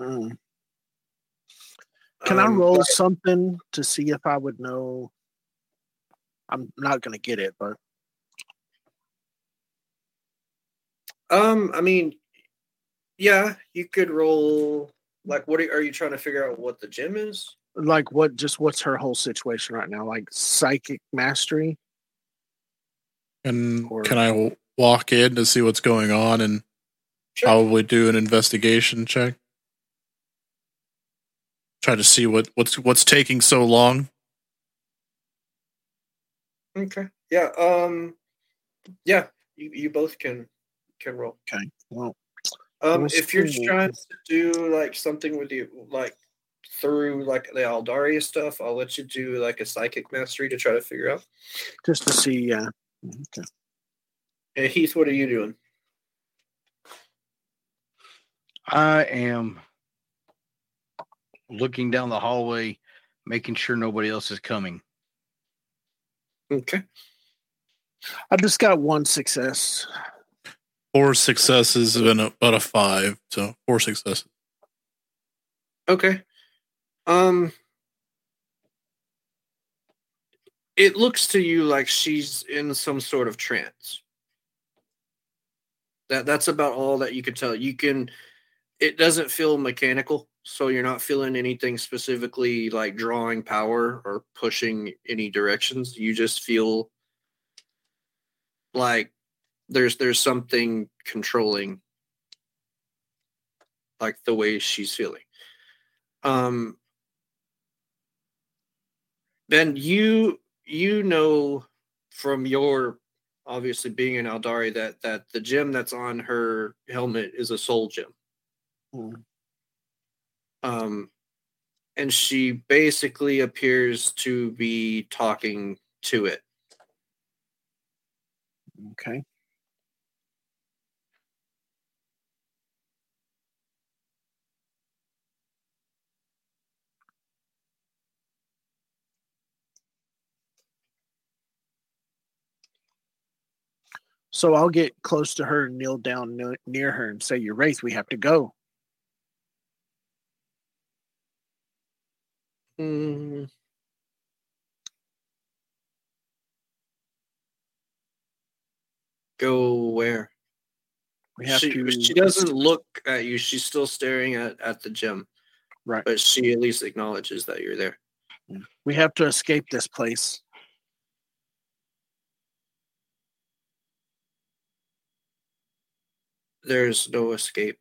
Mm. Can I Um, roll but- something to see if I would know? I'm not gonna get it, but Um, I mean, yeah, you could roll like what are, are you trying to figure out what the gym is? Like what? Just what's her whole situation right now? Like psychic mastery. And Or- can I walk in to see what's going on and Sure. probably do an investigation check? Try to see what what's what's taking so long. Okay. Yeah. Um. Yeah. You, you both can can roll. Okay. Well, Um. If you're see. trying to do like something with you, like through like the Aeldari stuff, I'll let you do like a psychic mastery to try to figure out. just to see. Uh, okay. And Heath, what are you doing? I am looking down the hallway, making sure nobody else is coming. Okay. I've just got one success. Four successes and about a five, so four successes. Okay. Um it looks to you like she's in some sort of trance. That that's about all that you could tell. You can it doesn't feel mechanical, so you're not feeling anything specifically like drawing power or pushing any directions. You just feel like there's there's something controlling like the way she's feeling. Um Ben, you you know from your obviously being in Aeldari that that the gem that's on her helmet is a soul gem. Hmm. Um and she basically appears to be talking to it. Okay. So I'll get close to her, kneel down near her, and say, "Your wraith, we have to go." Mm. Go where? We have she, to. she doesn't look at you. She's still staring at, at the gym. Right. But she at least acknowledges that you're there. We have to escape this place. There's no escape.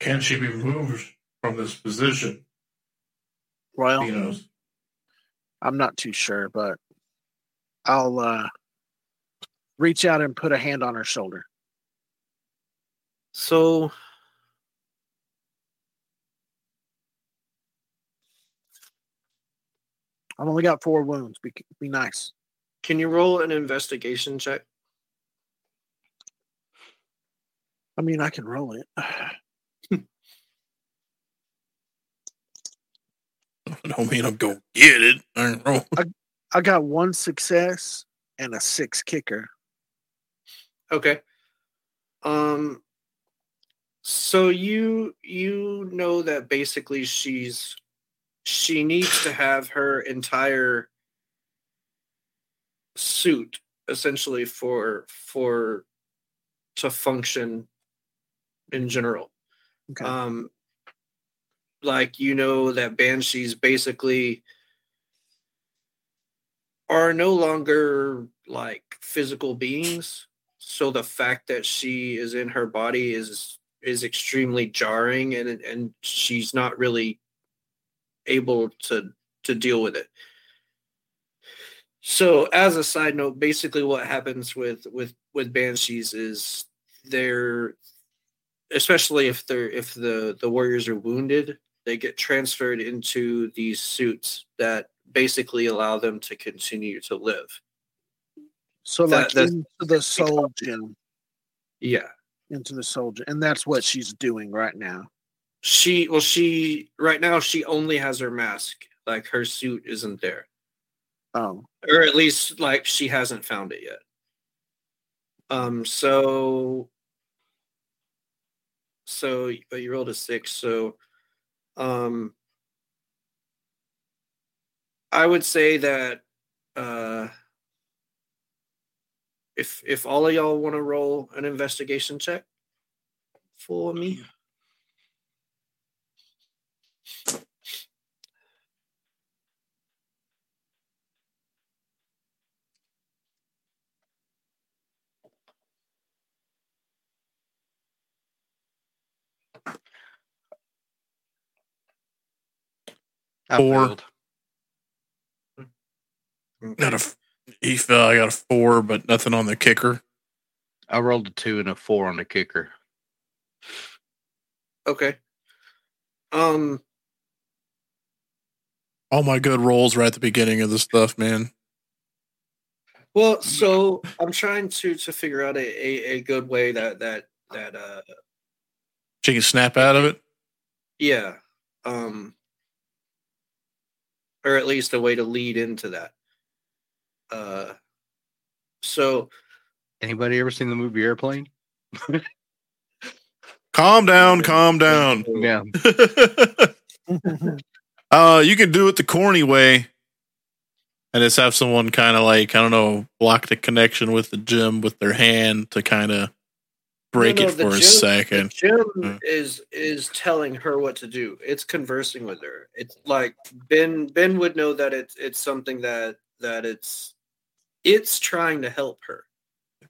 Can she be moved from this position? Well, He knows. I'm not too sure, but I'll uh, reach out and put a hand on her shoulder. So I've only got four wounds. Be, be nice. can you roll an investigation check? I mean, I can roll it. (sighs) I don't mean I'm going to get it. I don't. I got one success and a six kicker. Okay. Um so you you know that basically she's she needs to have her entire suit essentially for for to function in general. Okay. Um like you know that banshees basically are no longer like physical beings so the fact that she is in her body is is extremely jarring and and she's not really able to to deal with it. So as a side note basically what happens with with with banshees is they're especially if they're if the the warriors are wounded they get transferred into these suits that basically allow them to continue to live. So that- like into the soul gem, yeah. Into the soldier and that's what she's doing right now. She well she right now she only has her mask. Like her suit isn't there. Oh, or at least like she hasn't found it yet. Um so so but you rolled a six so um i would say that uh, if if all of y'all want to roll an investigation check for me, Four. failed. Got a f- he fell. I got a four, but nothing on the kicker. I rolled a two and a four on the kicker. okay. Um, All my good rolls right at the beginning of the stuff, man. well, so I'm trying to to figure out a, a, a good way that that that uh She can snap out of it. yeah um or at least a way to lead into that uh so Anybody ever seen the movie Airplane? Calm down, calm down. Yeah. (laughs) (laughs) uh, you can do it the corny way, and just have someone kind of like I don't know, block the connection with the gym with their hand to kind of break No, no, it the for a gym- second. Jim Mm. is is telling her what to do. It's conversing with her. It's like Ben Ben would know that it's it's something that that it's it's trying to help her.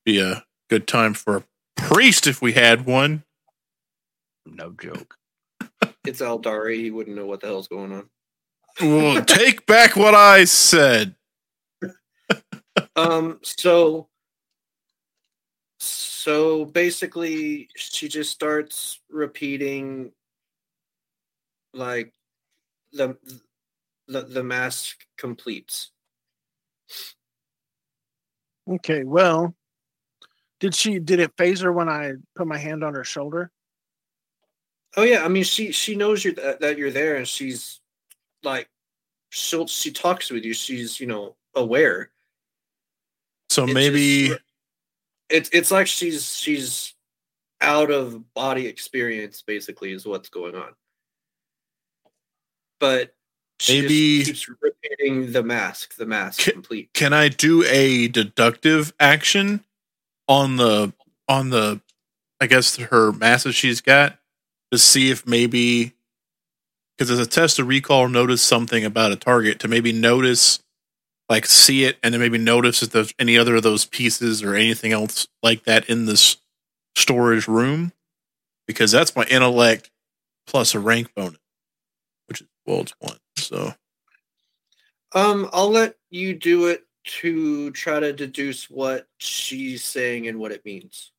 Be a good time for a priest if we had one. No joke. It's Aeldari. He wouldn't know what the hell's going on. Well, take back what I said. (laughs) Um. So. So basically, she just starts repeating, like, the the the mask completes. Okay, well, did she did it phase her when I put my hand on her shoulder? Oh yeah, I mean she she knows you that, that you're there, and she's like, she'll she talks with you. She's you know aware. So It's maybe just- it's it's like she's she's out of body experience. Basically, is what's going on. But she Maybe- keeps repeating the mask, the mask Ca- complete. can I do a deductive action on the on the I guess her masses she's got to see if maybe because as a test of recall notice something about a target to maybe notice like see it and then maybe notice if there's any other of those pieces or anything else like that in this storage room because that's my intellect plus a rank bonus which is well it's one so Um, I'll let you do it to try to deduce what she's saying and what it means.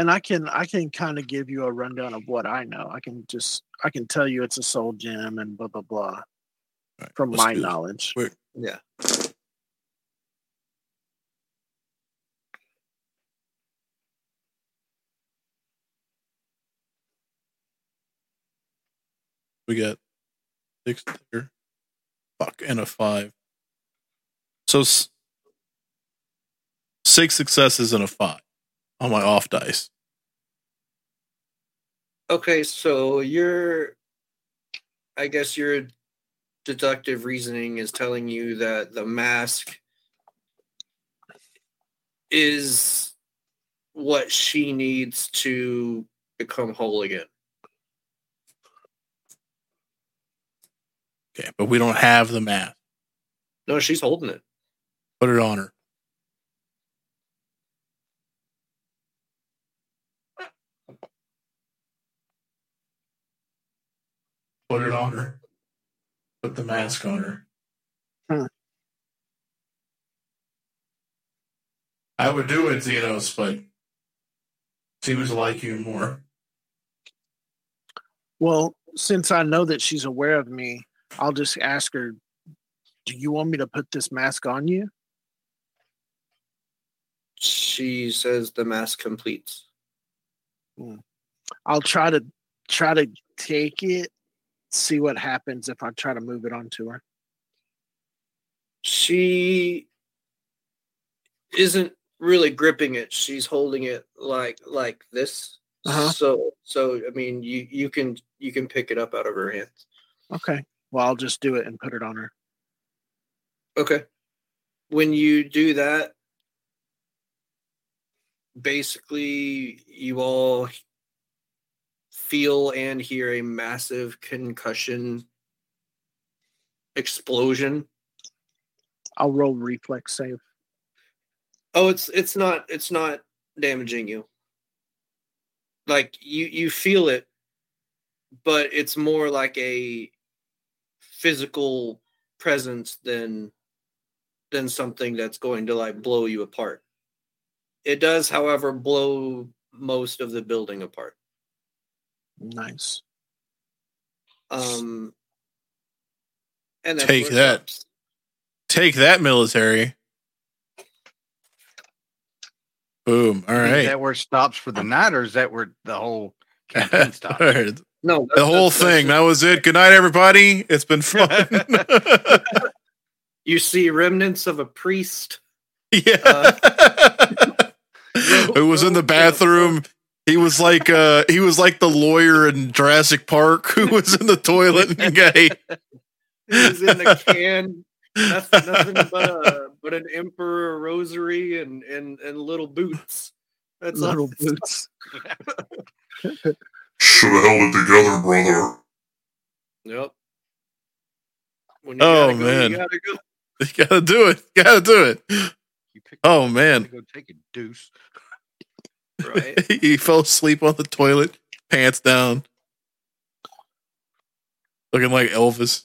And I can I can kind of give you a rundown of what I know. I can just I can tell you it's a soul gem and blah blah blah Alright, from my do this. knowledge. Yeah. We got six there. Fuck, and a five. So s- six successes and a five on my off dice. Okay, so your I guess your deductive reasoning is telling you that the mask is what she needs to become whole again. Okay, but we don't have the mask. No, she's holding it. Put it on her. Put it on her. Put the mask on her. Hmm. I would do it, Xenos, but seems like you more. Well, since I know that she's aware of me, I'll just ask her, "Do you want me to put this mask on you?" She says the mask completes. I'll try to try to take it, see what happens if I try to move it onto her. She isn't really gripping it. She's holding it like like this. Uh-huh. So so I mean you you can you can pick it up out of her hands. Okay. Well, I'll just do it and put it on her. Okay. When you do that, basically you all feel and hear a massive concussion explosion. I'll roll reflex save. Oh, it's it's not it's not damaging you. Like you you feel it, but it's more like a physical presence than than something that's going to like blow you apart. It does, however, blow most of the building apart. Nice. Um, and Take that. stops. Take that, military. Boom. All right, that where it stops for the night, or is that where the whole campaign (laughs) stops? All right. No, The whole thing. That was it. Good night, everybody. It's been (laughs) fun. You see remnants of a priest. (laughs) yeah. Who was in the bathroom? He was like uh he was like the lawyer in Jurassic Park who was in the toilet and got (laughs) He was in the can. Nothing, nothing (laughs) but a but an emperor rosary and and and little boots. That's all. Little boots. Should have held it together, brother. Yep. When you Oh, gotta go, man. you gotta go. (laughs) you gotta do it. You gotta do it. You pick Oh to man. go take a deuce. Right. (laughs) he fell asleep on the toilet, pants down. Looking like Elvis.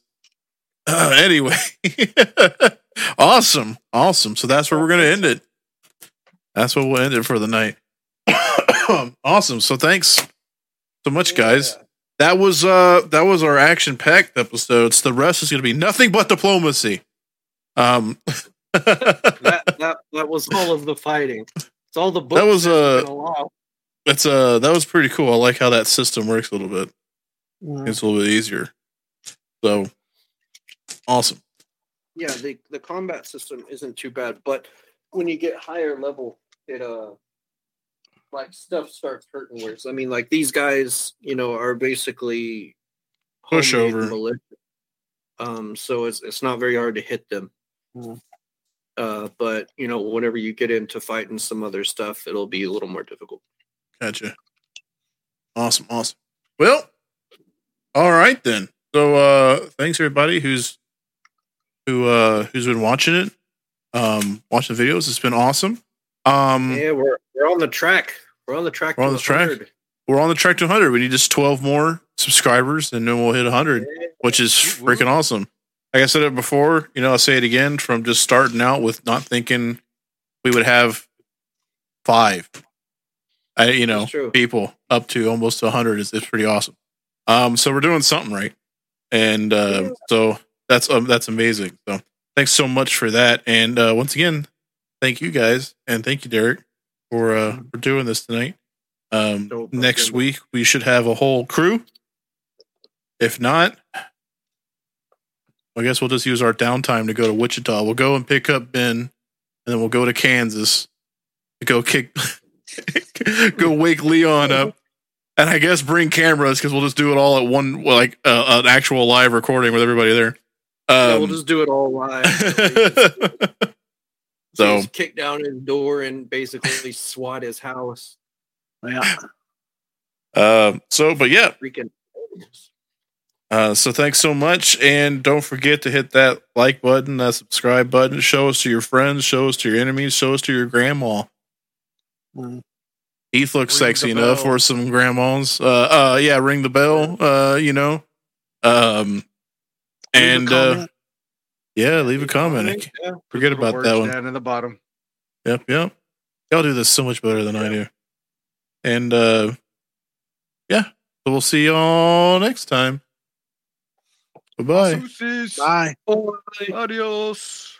Uh, (clears throat) anyway. (laughs) awesome. Awesome. So that's where we're gonna end it. That's what we'll end it for the night. (clears throat) awesome. So thanks so much, guys. That was uh that was our action packed episodes. The rest is gonna be nothing but diplomacy. Um (laughs) That, that that was all of the fighting. It's all the books was, that uh, been along. that's uh that was pretty cool. I like how that system works a little bit. Mm. It's a little bit easier. So awesome. yeah the the combat system isn't too bad but when you get higher level it uh like stuff starts hurting worse i mean like these guys you know are basically Pushover. militia. um so it's it's not very hard to hit them Mm. Uh but you know whenever you get into fighting some other stuff it'll be a little more difficult Gotcha. Awesome, awesome. Well, all right then. So uh thanks everybody who's who uh who's been watching it. Um watching the videos. It's been awesome. Um yeah we're we're on the track we're on the track We're on to the track. 100. we're on the track to 100. We need just 12 more subscribers and then we'll hit 100. which is freaking awesome. Like I said it before, you know, I'll say it again from just starting out with not thinking we would have five, I, you know, people up to almost 100 is, is pretty awesome. Um, so we're doing something right. And uh, so that's um, that's amazing. So thanks so much for that. And uh, once again, thank you guys and thank you, Derek, for uh, for doing this tonight. Um, next week we should have a whole crew. If not, I guess we'll just use our downtime to go to Wichita. We'll go and pick up Ben, and then we'll go to Kansas to go kick, (laughs) go wake Leon up, and I guess bring cameras because we'll just do it all at one, like uh, an actual live recording with everybody there. yeah, Um, we'll just do it all live (laughs) so Just kick down his door and basically swat his house. Yeah. (laughs) uh, so, but yeah, Freaking. Uh, so thanks so much, and don't forget to hit that like button, that subscribe button. Show us to your friends, show us to your enemies, show us to your grandma. Mm. Heath looks Ring sexy enough for some grandmas. Uh, uh, yeah, ring the bell. Uh, you know, um, and uh, yeah, leave a comment. Yeah. Forget about that one. Down in the bottom. Yep, yep. Y'all do this so much better than I do. And uh, yeah, so we'll see y'all next time. Bye bye. Bye. Adios.